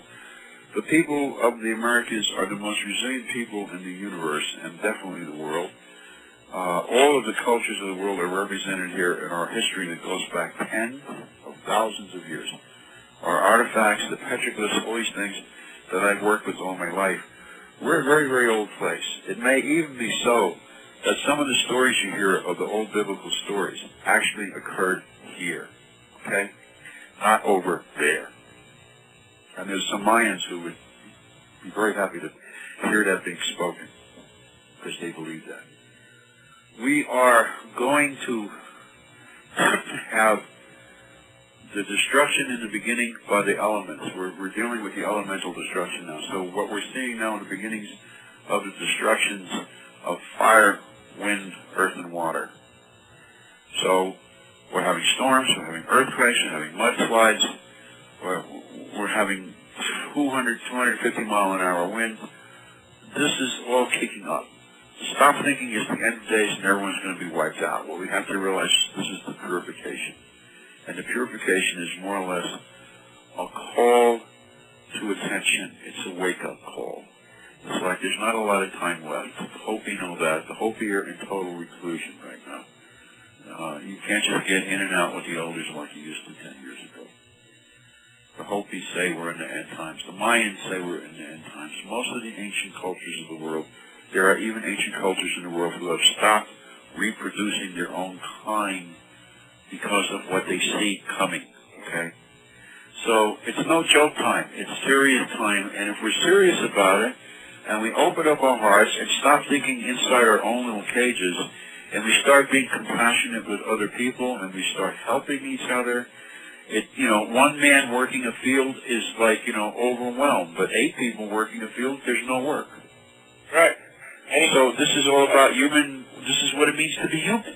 The people of the Americas are the most resilient people in the universe, and definitely the world. Uh, all of the cultures of the world are represented here in our history that goes back tens of thousands of years. Our artifacts, the petroglyphs, all these things that I've worked with all my life. We're a very, very old place. It may even be so that some of the stories you hear of the old biblical stories actually occurred here, okay? Not over there. And there's some Mayans who would be very happy to hear that being spoken because they believe that. We are going to have the destruction in the beginning by the elements. We're, we're dealing with the elemental destruction now. So what we're seeing now in the beginnings of the destructions of fire, wind, earth, and water. So we're having storms, we're having earthquakes, we're having mudslides, we're, we're having 200, 250 mile an hour winds. This is all kicking up. Stop thinking it's the end of days and everyone's going to be wiped out. Well, we have to realize this is the purification. And the purification is more or less a call to attention. It's a wake-up call. It's like there's not a lot of time left. The Hopi know that. The Hopi are in total reclusion right now. Uh, you can't just get in and out with the elders like you used to 10 years ago. The Hopi say we're in the end times. The Mayans say we're in the end times. Most of the ancient cultures of the world, there are even ancient cultures in the world who have stopped reproducing their own kind because of what they see coming. Okay? So it's no joke time. It's serious time. And if we're serious about it, and we open up our hearts and stop thinking inside our own little cages, and we start being compassionate with other people, and we start helping each other, it, you know, one man working a field is like, you know, overwhelmed, but eight people working a field, there's no work. Right. And So this is all about human, this is what it means to be human.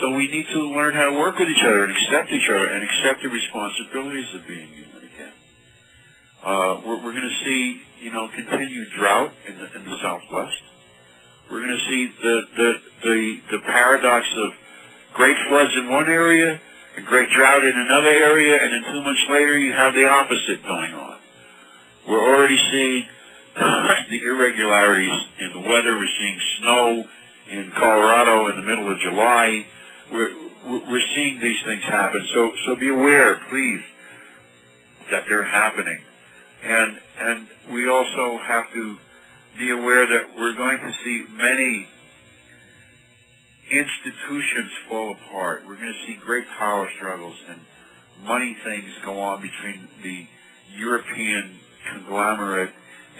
So we need to learn how to work with each other and accept each other and accept the responsibilities of being human again. Uh, we're, we're going to see, you know, continued drought in the, in the Southwest. We're going to see the, the, the, the paradox of great floods in one area and great drought in another area, and then two months later you have the opposite going on. We're already seeing the irregularities in the weather. We're seeing snow in Colorado in the middle of July. We're, we're seeing these things happen. So, so be aware, please, that they're happening. And, and we also have to be aware that we're going to see many institutions fall apart. We're going to see great power struggles and money things go on between the European conglomerate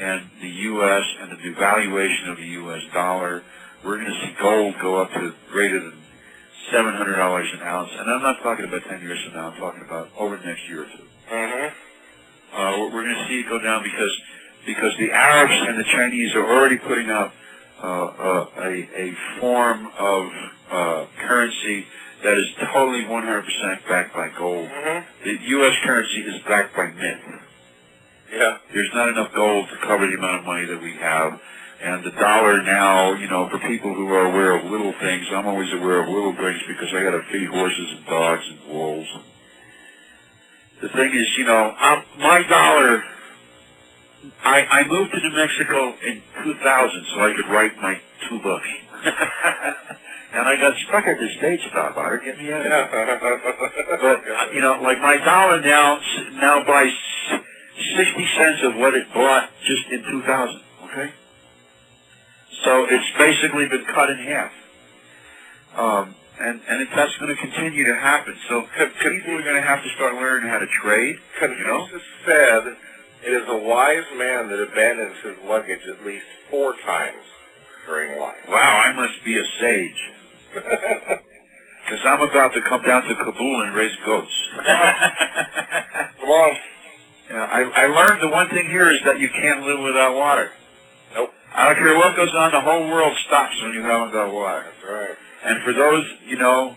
and the U.S. and the devaluation of the U.S. dollar. We're going to see gold go up to greater than $700 an ounce. And I'm not talking about 10 years from now. I'm talking about over the next year or two. Mm-hmm. Uh, we're we're going to see it go down because because the Arabs and the Chinese are already putting out uh, uh, a, a form of uh, currency that is totally 100% backed by gold. Mm-hmm. The U.S. currency is backed by mint. Yeah. There's not enough gold to cover the amount of money that we have. And the dollar now, you know, for people who are aware of little things, I'm always aware of little things because I got to feed horses and dogs and wolves. The thing is, you know, I'm, my dollar, I, I moved to New Mexico in 2000 so I could write my two books. and I got stuck at the stage stop. I get me out of here. But you know, like my dollar now now buys sixty cents of what it bought just in two thousand. Okay, so it's basically been cut in half, um, and and that's going to continue to happen. So people are going to have to start learning how to trade. You know, Confucius said, it is a wise man that abandons his luggage at least four times during life. wow, I must be a sage because I'm about to come down to Kabul and raise goats. Come on. Yeah, I, I learned the one thing here is that you can't live without water. I don't care what goes on, the whole world stops when you haven't got water. That's right. And for those, you know,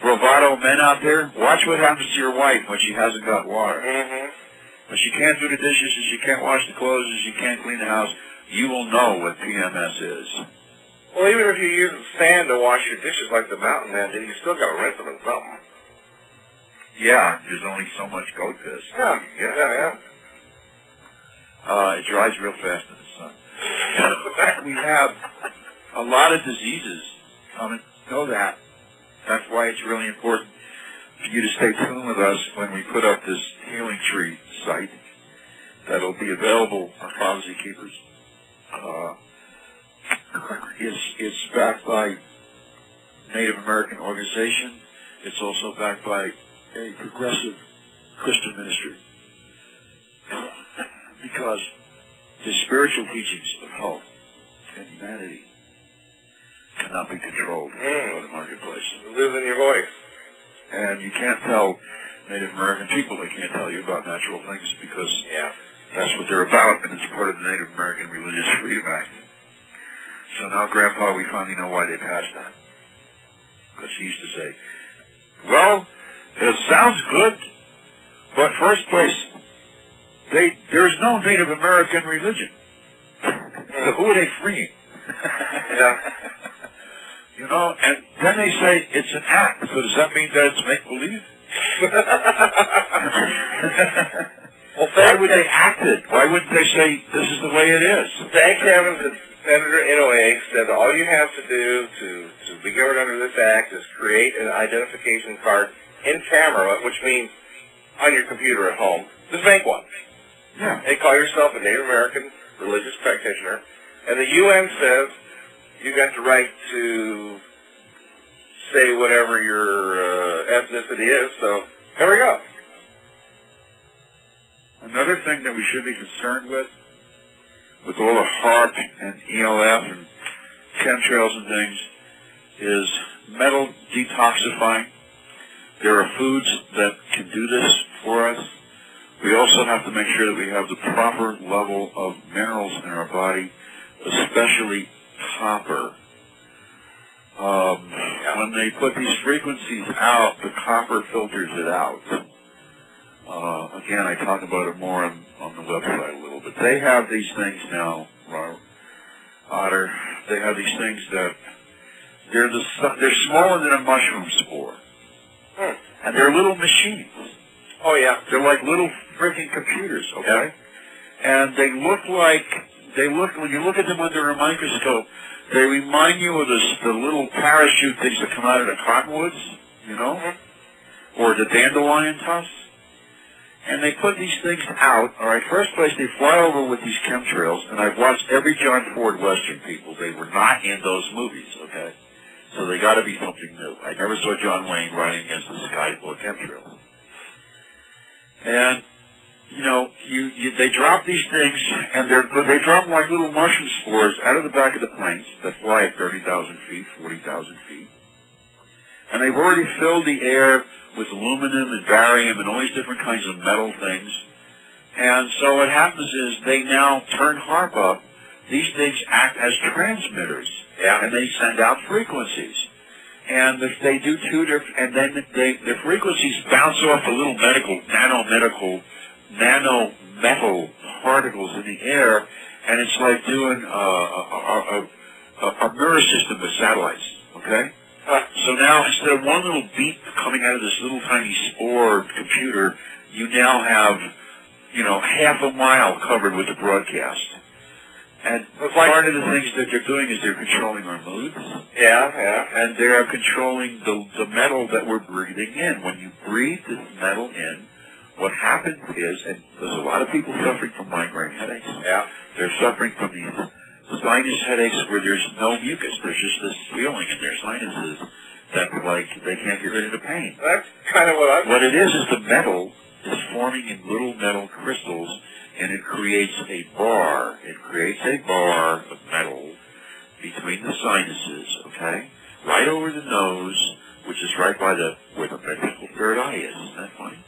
bravado men out there, watch what happens to your wife when she hasn't got water. Mm-hmm. When she can't do the dishes and she can't wash the clothes and she can't clean the house, you will know what PMS is. Well, even if you use sand to wash your dishes like the mountain man did, you still got to rinse them in something. Yeah, there's only so much goat piss. Yeah, yeah, yeah. Uh, it dries real fast we have a lot of diseases coming. Know that. That's why it's really important for you to stay tuned with us when we put up this healing tree site that'll be available for prophecy keepers. Uh, it's, it's backed by Native American organization. It's also backed by a progressive Christian ministry. because the spiritual teachings of health and humanity cannot be controlled Mm. by the marketplace. Losing your voice. And you can't tell Native American people they can't tell you about natural things because Yeah. that's what they're about, and it's part of the Native American Religious Freedom Act. So now, Grandpa, we finally know why they passed that. Because he used to say, well, it sounds good, but first place, they, there's no Native American religion. So who are they freeing? Yeah. You know, and then they say it's an act. So does that mean that it's make-believe? well, Why would they act it? Why wouldn't they say this is the way it is? thank heavens that Senator Inouye said all you have to do to, to be governed under this act is create an identification card in camera, which means on your computer at home. Just make one. Yeah. They call yourself a Native American religious practitioner, and the UN says you got the right to say whatever your uh, ethnicity is. So here we go. Another thing that we should be concerned with, with all the HAARP and ELF and chemtrails and things, is metal detoxifying. There are foods that can do this for us. We also have to make sure that we have the proper level of minerals in our body, especially copper. Um, when they put these frequencies out, the copper filters it out. Uh, again, I talk about it more on, on the website a little bit. They have these things now, Robert Otter. They have these things that they're the they're smaller than a mushroom spore, Hmm. and they're little machines. Oh yeah. They're like little freaking computers, okay? And they look like they look when you look at them under a microscope. They remind you of the, the little parachute things that come out of the cottonwoods, you know, mm-hmm. or the dandelion tusks. And they put these things out. All right, first place they fly over with these chemtrails, and I've watched every John Ford Western. People, they were not in those movies, okay? So they got to be something new. I never saw John Wayne riding against the sky full of chemtrails. And you know, you, you they drop these things, and they're they drop like little mushroom spores out of the back of the planes that fly at thirty thousand feet, forty thousand feet, and they've already filled the air with aluminum and barium and all these different kinds of metal things. And so what happens is they now turn HAARP up. These things act as transmitters, Yeah. and they send out frequencies. And if they do two different, and then they, the frequencies bounce off the little medical, nano-medical, nano-metal particles in the air, and it's like doing a, a, a, a, a mirror system with satellites, okay? So now instead of one little beep coming out of this little tiny spore computer, you now have, you know, half a mile covered with the broadcast. And like- part of the things that they're doing is they're controlling our moods, Yeah. Yeah. and they are controlling the, the metal that we're breathing in. When you breathe this metal in, what happens is, and there's a lot of people suffering from migraine headaches. Yeah. They're suffering from these sinus headaches where there's no mucus. There's just this feeling in their sinuses that like they can't get rid of the pain. That's kind of what I. What it is is the metal is forming in little metal crystals and it creates a bar. It creates a bar of metal between the sinuses, okay? Right over the nose, which is right by the where the ventral third eye is. Isn't that funny?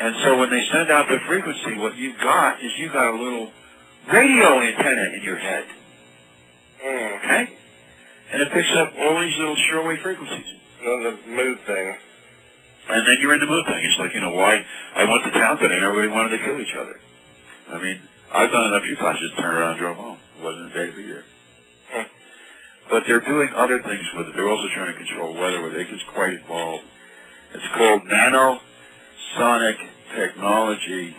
And so when they send out the frequency, what you've got is you've got a little radio antenna in your head, Mm. okay? And it picks up all these little shortwave frequencies. The, the mood thing. And then you're in the mood thing. It's like, you know, why I went to town today and everybody wanted to kill each other. I mean, I've done it a few times, just turned around and drove home. It wasn't a day to be here. Hmm. But they're doing other things with it. They're also trying to control weather with it. It's quite involved. It's called nanosonic technology.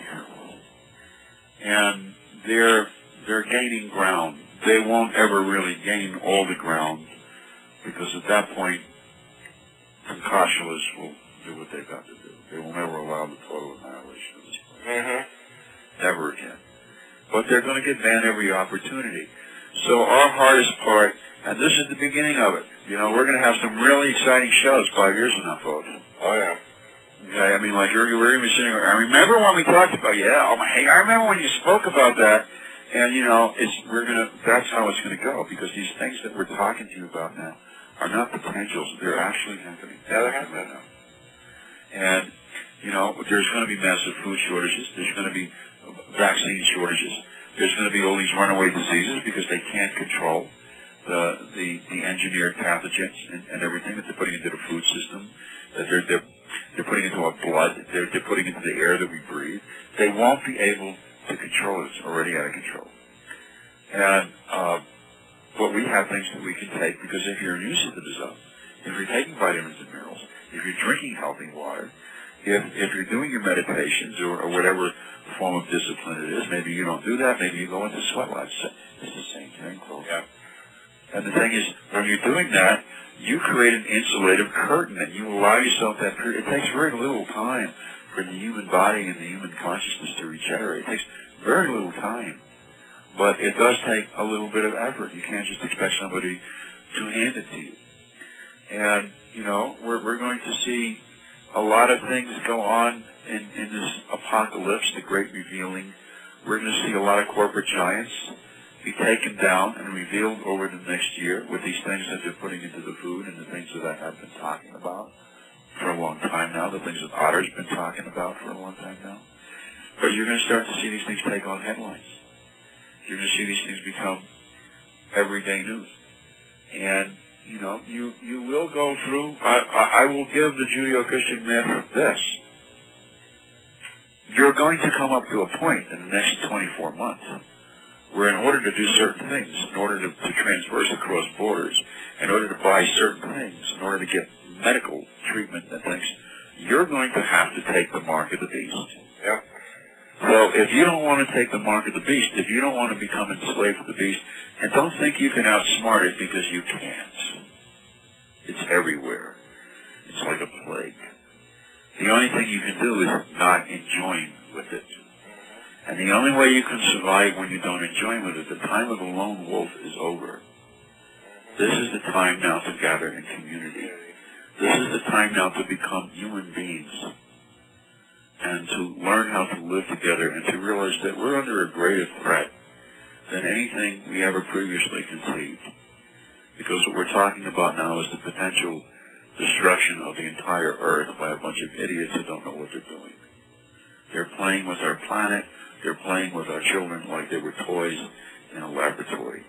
And they're, they're gaining ground. They won't ever really gain all the ground because at that point, concoshalists will do what they've got to do. They will never allow the total annihilation of this planet. Mm-hmm. Never again. But they're going to get banned every opportunity. So our hardest part, and this is the beginning of it. You know, we're going to have some really exciting shows five years from now, folks. Oh yeah. Okay, I mean, like you're, sitting. I remember when we talked about, yeah. Oh my, hey, I remember when you spoke about that, and you know, it's we're gonna. That's how it's gonna go because these things that we're talking to you about now are not potentials; they're actually happening. Yeah, they're happening. now. And you know, there's going to be massive food shortages. There's going to be vaccine shortages. There's going to be all these runaway diseases because they can't control the the, the engineered pathogens and, and everything that they're putting into the food system. That they're they're they're putting into our blood. They're they're putting into the air that we breathe. They won't be able to control it. It's already out of control. And uh, but we have things that we can take because if your immune system is up, if you're taking vitamins and minerals, if you're drinking healthy water, if if you're doing your meditations or, or whatever form of discipline it is, maybe you don't do that. Maybe you go into sweat lodge. It's the same thing, folks. Yeah. And the thing is, when you're doing that, you create an insulative curtain and you allow yourself that period. It takes very little time for the human body and the human consciousness to regenerate. It takes very little time. But it does take a little bit of effort. You can't just expect somebody to hand it to you. And, you know, we're, we're going to see a lot of things go on in, in this apocalypse, the great revealing. We're going to see a lot of corporate giants be taken down and revealed over the next year with these things that they're putting into the food and the things that I have been talking about for a long time now, the things that Otter's been talking about for a long time now. But you're going to start to see these things take on headlines. You're going to see these things become everyday news. And, you know, you, you will go through, I, I, will give the Judeo-Christian myth this. You're going to come up to a point in the next 24 months where in order to do certain things, in order to, to transverse across borders, in order to buy certain things, in order to get medical treatment and things, you're going to have to take the mark of the beast. Yeah. So if you don't want to take the mark of the beast, if you don't want to become enslaved to the beast, and don't think you can outsmart it because you can't. It's everywhere. It's like a plague. The only thing you can do is not enjoy with it. And the only way you can survive when you don't enjoy with it, the time of the lone wolf is over. This is the time now to gather in community. This is the time now to become human beings and to learn how to live together and to realize that we're under a greater threat than anything we ever previously conceived. Because what we're talking about now is the potential destruction of the entire earth by a bunch of idiots who don't know what they're doing. They're playing with our planet. They're playing with our children like they were toys in a laboratory.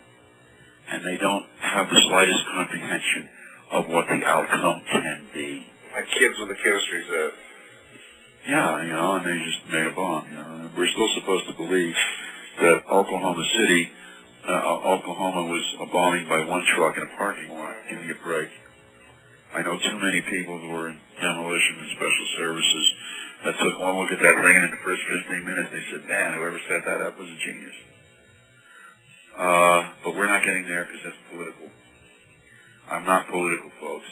And they don't have the slightest comprehension of what the outcome can be. My kids with the chemistry set. Yeah, you know, and they just made a bomb. You know, we're still supposed to believe that Oklahoma City, uh, Oklahoma was a bombing by one truck in a parking lot. Give me a break. I know too many people who were in demolition and special services that took one look at that and in the first 15 minutes they said, man, whoever set that up was a genius. Uh, but we're not getting there because that's political. I'm not political, folks.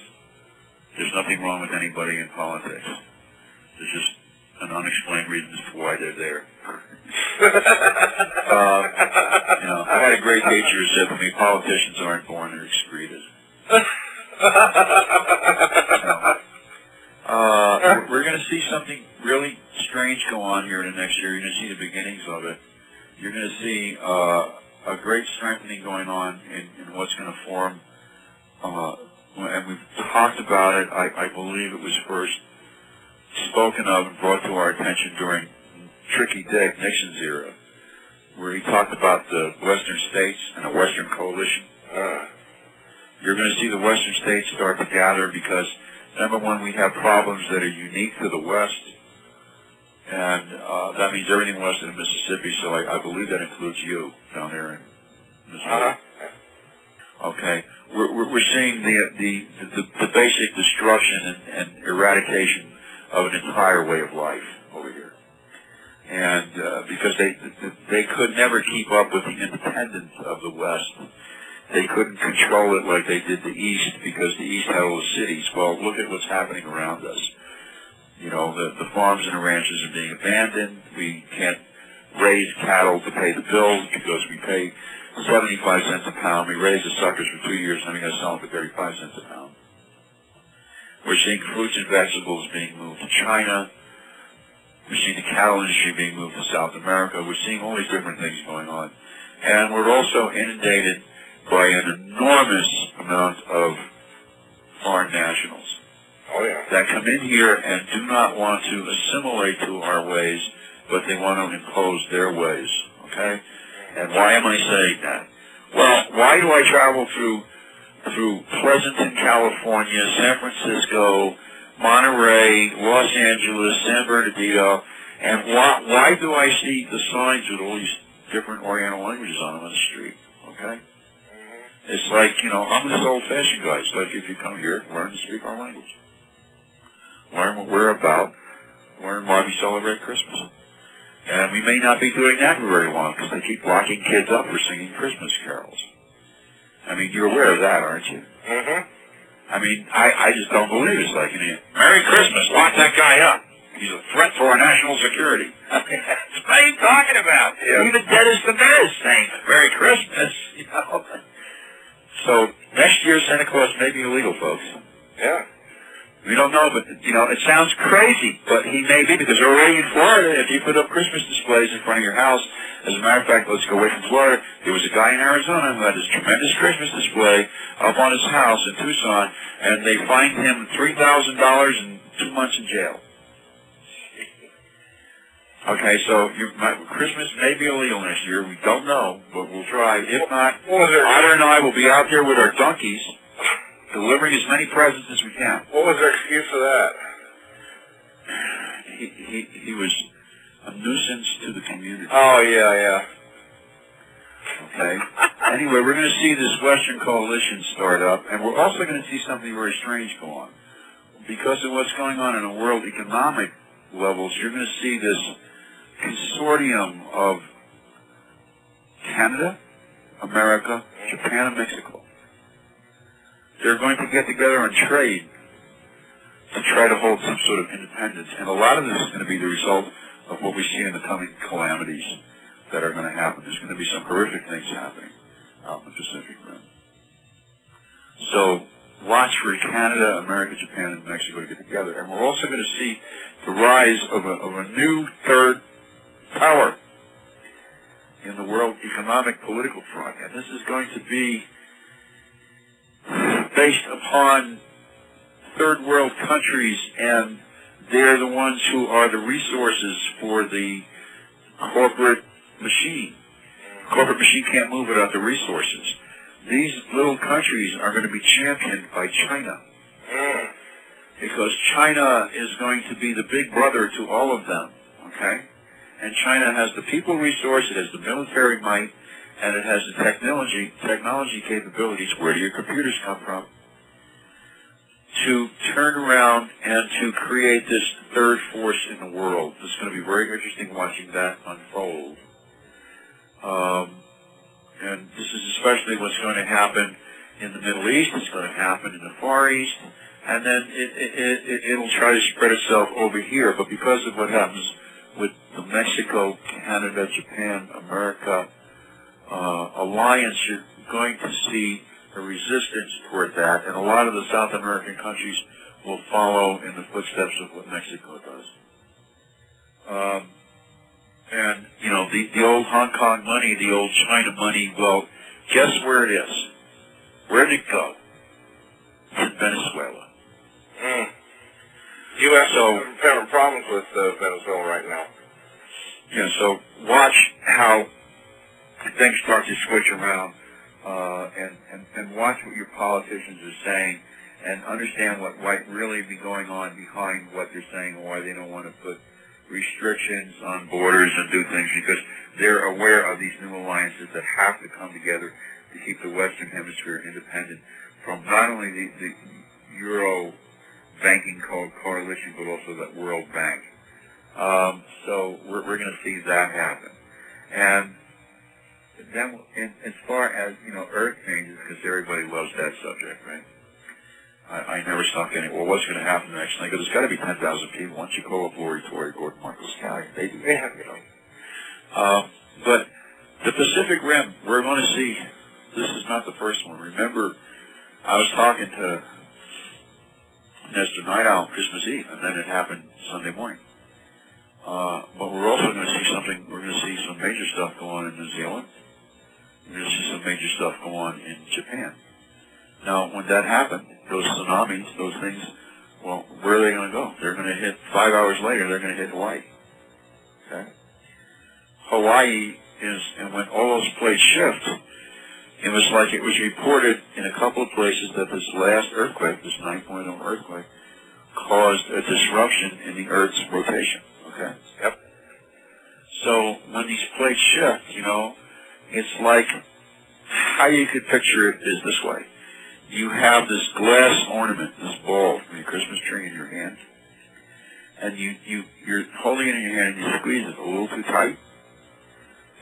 There's nothing wrong with anybody in politics. There's just an unexplained reason as to why they're there. uh, you know, I had a great teacher who said to me, politicians aren't born, they're excreted. Uh, we're- we're going to see something really strange go on here in the next year. You're going to see the beginnings of it. You're going to see uh, a great strengthening going on in, in what's going to form. Uh, and we've talked about it. I, I believe it was first spoken of and brought to our attention during Tricky Dick Nixon's era, where he talked about the Western states and a Western coalition. Uh, You're going to see the Western states start to gather because number one, we have problems that are unique to the West, and uh, that means everything west of the Mississippi. So I, I believe that includes you down there in Missouri. uh-huh. Okay, we're, we're, we're seeing the, the the the basic destruction and, and eradication of an entire way of life over here, and uh, because they they could never keep up with the independence of the West. They couldn't control it like they did the East because the East had all the cities. Well, look at what's happening around us. You know, the, the farms and the ranches are being abandoned. We can't raise cattle to pay the bills because we pay 75 cents a pound. We raised the suckers for two years, and we got to sell them for 35 cents a pound. We're seeing fruits and vegetables being moved to China. We're seeing the cattle industry being moved to South America. We're seeing all these different things going on. And we're also inundated by an enormous amount of foreign nationals Oh yeah. that come in here and do not want to assimilate to our ways, but they want to impose their ways. Okay? And why am I saying that? Well, why do I travel through through Pleasanton, California, San Francisco, Monterey, Los Angeles, San Bernardino, and why why do I see the signs with all these different Oriental languages on them on the street? Okay? Mm-hmm. It's like, you know, I'm this old-fashioned guy. It's like if you come here, learn to speak our language. Learn what we're about. Learn why we celebrate Christmas. And we may not be doing that for very long because they keep locking kids up for singing Christmas carols. I mean, you're aware of that, aren't you? Mm-hmm. I mean, I, I just don't believe it's like, Merry Christmas, lock that guy up. He's a threat for our national security. I mean, that's what are you talking about? Yeah. Even Dennis the Menace saying Merry Christmas, you know. So next year Santa Claus may be illegal, folks. Yeah. We don't know, but you know, it sounds crazy, but he may be because already in Florida, if you put up Christmas displays in front of your house, as a matter of fact, let's go away from Florida. There was a guy in Arizona who had this tremendous Christmas display up on his house in Tucson, and they fined him three thousand dollars and two months in jail. Okay, so you, my, Christmas may be illegal next year. We don't know, but we'll try. If not, What was their Otter and I will be out there with our donkeys, delivering as many presents as we can. What was their excuse for that? he, he, he was a nuisance to the community. Oh yeah, yeah. Okay. anyway, we're going to see this Western Coalition start up, and we're also going to see something very strange go on. Because of what's going on in the world economic levels, you're going to see this consortium of Canada, America, Japan, and Mexico. They're going to get together and trade to try to hold some sort of independence. And a lot of this is going to be the result of what we see in the coming calamities that are going to happen. There's going to be some horrific things happening out in the Pacific Rim. So watch for Canada, America, Japan, and Mexico to get together. And we're also going to see the rise of a, of a new third power in the world economic political front. And this is going to be based upon third world countries and they're the ones who are the resources for the corporate machine. Corporate machine can't move without the resources. These little countries are going to be championed by China because China is going to be the big brother to all of them, okay? And China has the people resource, it has the military might, and it has the technology technology capabilities. Where do your computers come from? To turn around and to create this third force in the world. It's going to be very interesting watching that unfold. Um, and this is especially what's going to happen in the Middle East. It's going to happen in the Far East, and then it, it, it, it'll try to spread itself over here. But because of what happens with Mexico, Canada, Japan, America uh, alliance, you're going to see a resistance toward that, and a lot of the South American countries will follow in the footsteps of what Mexico does. Um, and, you know, the, the old Hong Kong money, the old China money, well, guess where it is? Where did it go? To Venezuela. Mm. U.S. So- having problems with uh, Venezuela right now. Yeah, so watch how things start to switch around uh, and, and, and watch what your politicians are saying and understand what might really be going on behind what they're saying and why they don't want to put restrictions on borders and do things because they're aware of these new alliances that have to come together to keep the Western Hemisphere independent from not only the, the Euro banking co- coalition but also that World Bank. Um, so we're, we're going to see that happen. And then, in, as far as, you know, Earth changes, because everybody loves that subject, right? I, I never stop getting, well, what's going to happen next? And I go, there's got to be 10,000 people. Once you call up Lori Toye, Gordon Marcos County, they do Yeah, that, you know. Um, but the Pacific Rim, we're going to see, this is not the first one. Remember, I was talking to Nestor Night Owl on Christmas Eve, and then it happened Sunday morning. Uh, but we're also going to see something, we're going to see some major stuff go on in New Zealand. Going to see some major stuff go on in Japan. Now, when that happened, those tsunamis, those things, well, where are they going to go? They're going to hit, five hours later, they're going to hit Hawaii. Okay? Hawaii is, and when all those plates shift, it was like it was reported in a couple of places that this last earthquake, this 9.0 earthquake, caused a disruption in the Earth's rotation. Okay? Yep. So when these plates shift, you know, it's like how you could picture it is this way. You have this glass ornament, this ball from your Christmas tree in your hand, and you, you, you're holding it in your hand and you squeeze it a little too tight,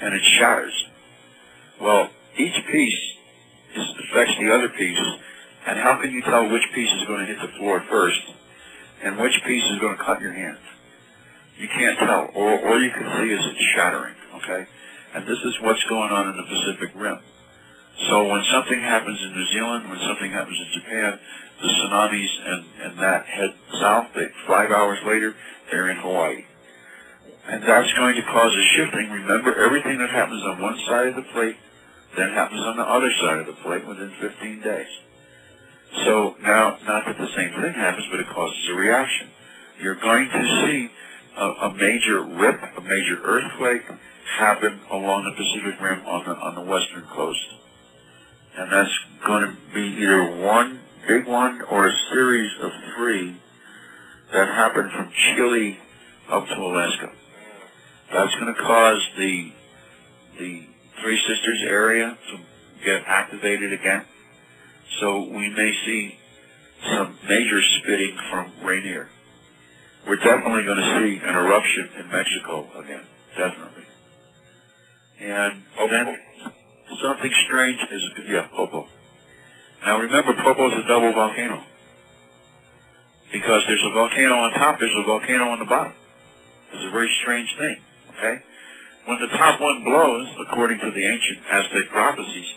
and it shatters. Well, each piece affects the other piece, and how can you tell which piece is going to hit the floor first, and which piece is going to cut your hand? You can't tell. All, all you can see is it shattering, okay? And this is what's going on in the Pacific Rim. So when something happens in New Zealand, when something happens in Japan, the tsunamis and, and that head south, they, five hours later, they're in Hawaii. And that's going to cause a shifting. Remember, everything that happens on one side of the plate then happens on the other side of the plate within 15 days. So now, not that the same thing happens, but it causes a reaction. You're going to see a, a major rip, a major earthquake happen along the Pacific Rim on the, on the western coast. And that's going to be either one big one or a series of three that happen from Chile up to Alaska. That's going to cause the the Three Sisters area to get activated again. So we may see some major spitting from Rainier. We're definitely going to see an eruption in Mexico again, definitely. And oh, then something strange is, yeah, Popo. Now remember, Popo is a double volcano. Because there's a volcano on top, there's a volcano on the bottom. It's a very strange thing, okay? When the top one blows, according to the ancient Aztec prophecies,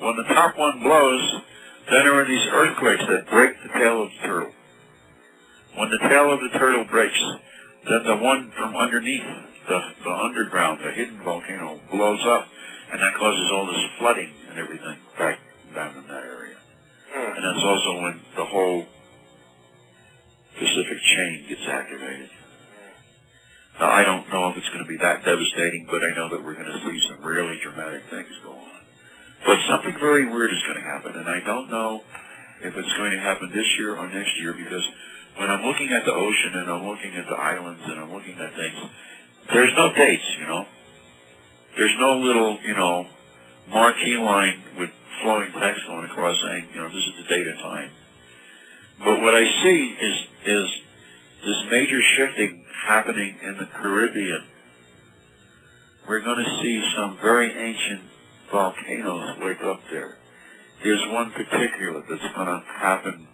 when the top one blows, then there are these earthquakes that break the tail of the turtle. When the tail of the turtle breaks, then the one from underneath, the, the underground, the hidden volcano, blows up, and that causes all this flooding and everything back down in that area. Hmm. And that's also when the whole Pacific chain gets activated. Now, I don't know if it's going to be that devastating, but I know that we're going to see some really dramatic things go on. But something very weird is going to happen, and I don't know if it's going to happen this year or next year because when I'm looking at the ocean and I'm looking at the islands and I'm looking at things, there's no dates, you know. There's no little, you know, marquee line with flowing text going across saying, you know, this is the date and time. But what I see is is this major shifting happening in the Caribbean. We're going to see some very ancient volcanoes wake up there. There's one particular that's going to happen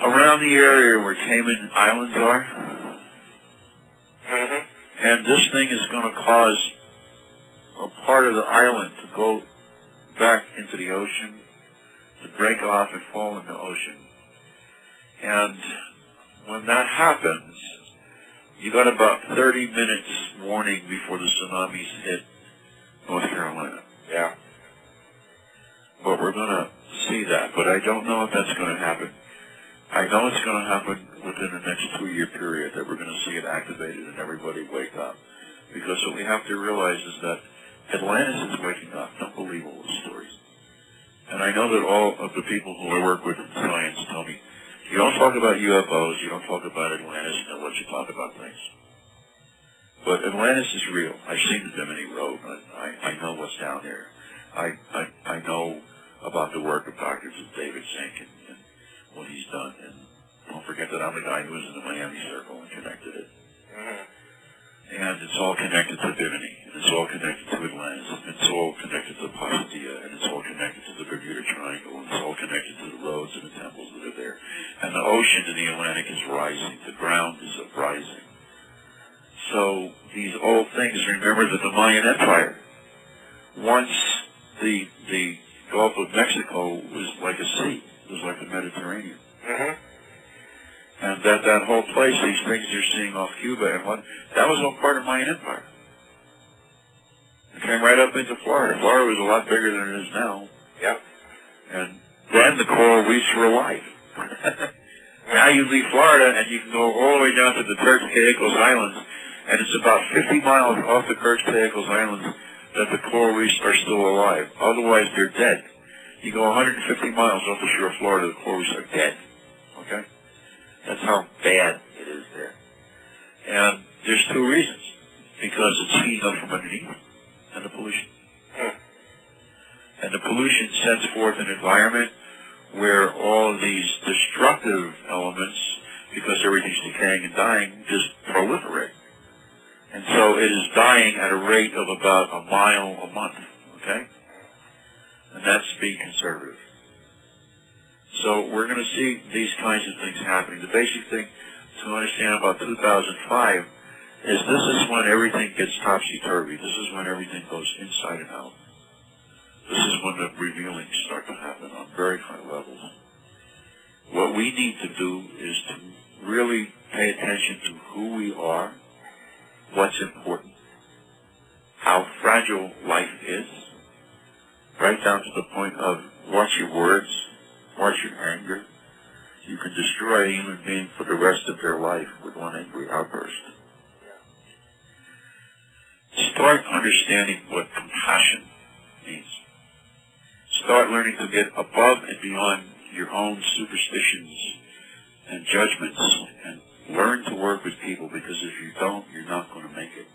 around the area where Cayman Islands are. Mm-hmm. And this thing is going to cause a part of the island to go back into the ocean, to break off and fall in the ocean. And when that happens, you got about 30 minutes warning before the tsunamis hit North Carolina. Yeah. But we're going to see that. But I don't know if that's going to happen. I know it's going to happen within the next two-year period that we're going to see it activated and everybody wake up. Because what we have to realize is that Atlantis is waking up. Don't believe all the stories. And I know that all of the people who I work with in science tell me, you don't talk about UFOs, you don't talk about Atlantis, and let you talk about things. But Atlantis is real. I've seen the Bimini Road. I, I, I know what's down there. I, I, I know about the work of Dr. David Zink and, and what he's done. And don't forget that I'm the guy who was in the Miami Circle and connected it. Mm-hmm. And it's all connected to Bimini, and it's all connected to Atlantis, and it's all connected to Pastia, and it's all connected to the Bermuda Triangle, and it's all connected to the roads and the temples that are there. And the ocean in the Atlantic is rising. The ground is uprising. So these old things, remember that the Mayan Empire once the the Gulf of Mexico was like a sea. It was like the Mediterranean. hmm And that that whole place, these things you're seeing off Cuba and what, that was all part of Mayan Empire. It came right up into Florida. Florida was a lot bigger than it is now. Yep. And then the coral reefs were alive. now you leave Florida and you can go all the way down to the Turks Caicos Islands, and it's about 50 miles off the Turks Caicos Islands that the coral reefs are still alive. Otherwise, they're dead. You go 150 miles off the shore of Florida, the coral reefs are dead. Okay? That's how bad it is there. And there's two reasons. Because it's heating up from underneath and the pollution. Hmm. And the pollution sets forth an environment where all of these destructive elements, because everything's decaying and dying, just proliferate. And so it is dying at a rate of about a mile a month, okay? And that's being conservative. So we're going to see these kinds of things happening. The basic thing to understand about 2005 is this is when everything gets topsy-turvy. This is when everything goes inside and out. This is when the revealings start to happen on very high levels. What we need to do is to really pay attention to who we are, what's important, how fragile life is, right down to the point of watch your words, your anger. You can destroy a human being for the rest of their life with one angry outburst. Start understanding what compassion means. Start learning to get above and beyond your own superstitions and judgments and learn to work with people because if you don't, you're not going to make it.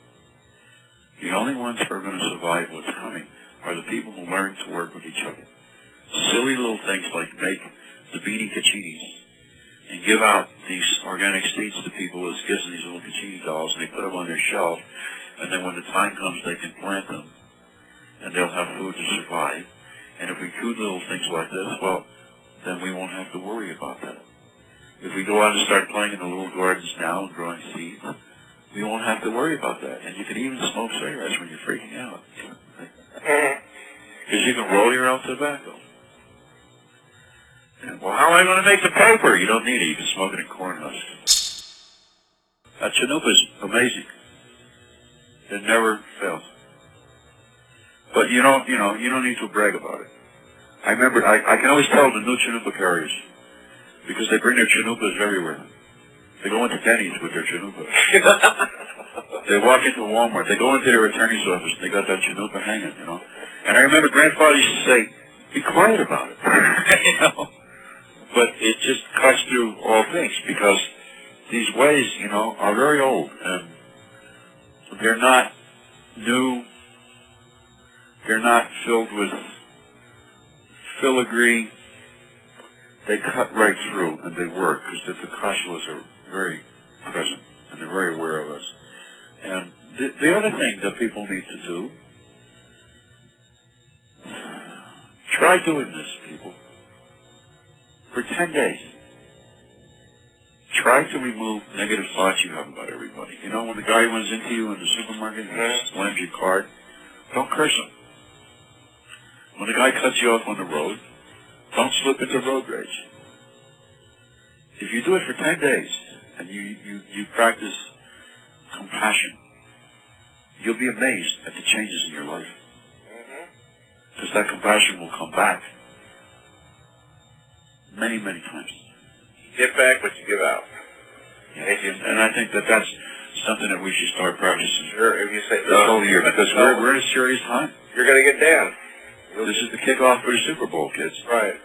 The only ones who are going to survive what's coming are the people who learn to work with each other. Silly little things like make the beanie kachinas and give out these organic seeds to people as gifts of these little kachina dolls and they put them on their shelf and then when the time comes they can plant them and they'll have food to survive. And if we do little things like this, well, then we won't have to worry about that. If we go out and start playing in the little gardens now and growing seeds, we won't have to worry about that. And you can even smoke cigarettes when you're freaking out. Because you can roll your own tobacco. Well, how am I going to make the paper? You don't need it. You can smoke it in corn husks. That chanupa is amazing. It never fails. But you don't, you know, you don't need to brag about it. I remember, I, I can always tell the new chanupa carriers because they bring their chanupas everywhere. They go into Denny's with their chanupa. They walk into Walmart. They go into their attorney's office. and They got that chanupa hanging, you know. And I remember grandfather used to say, "Be quiet about it," you know. But it just cuts through all things because these ways, you know, are very old and they're not new. They're not filled with filigree. They cut right through and they work because the Tunkashilas are very present and they're very aware of us. And the, the other thing that people need to do, try doing this, people, for 10 days. Try to remove negative thoughts you have about everybody. You know, when the guy runs into you in the supermarket and slams your card, don't curse him. When the guy cuts you off on the road, don't slip into road rage. If you do it for 10 days and you, you, you practice compassion, you'll be amazed at the changes in your life. hmm Because that compassion will come back many, many times. Get back what you give out. And, and I think that that's something that we should start practicing Sure, if you say this whole year because we're, we're in a serious time. you're going to get down. This is the kickoff for the Super Bowl, kids. Right.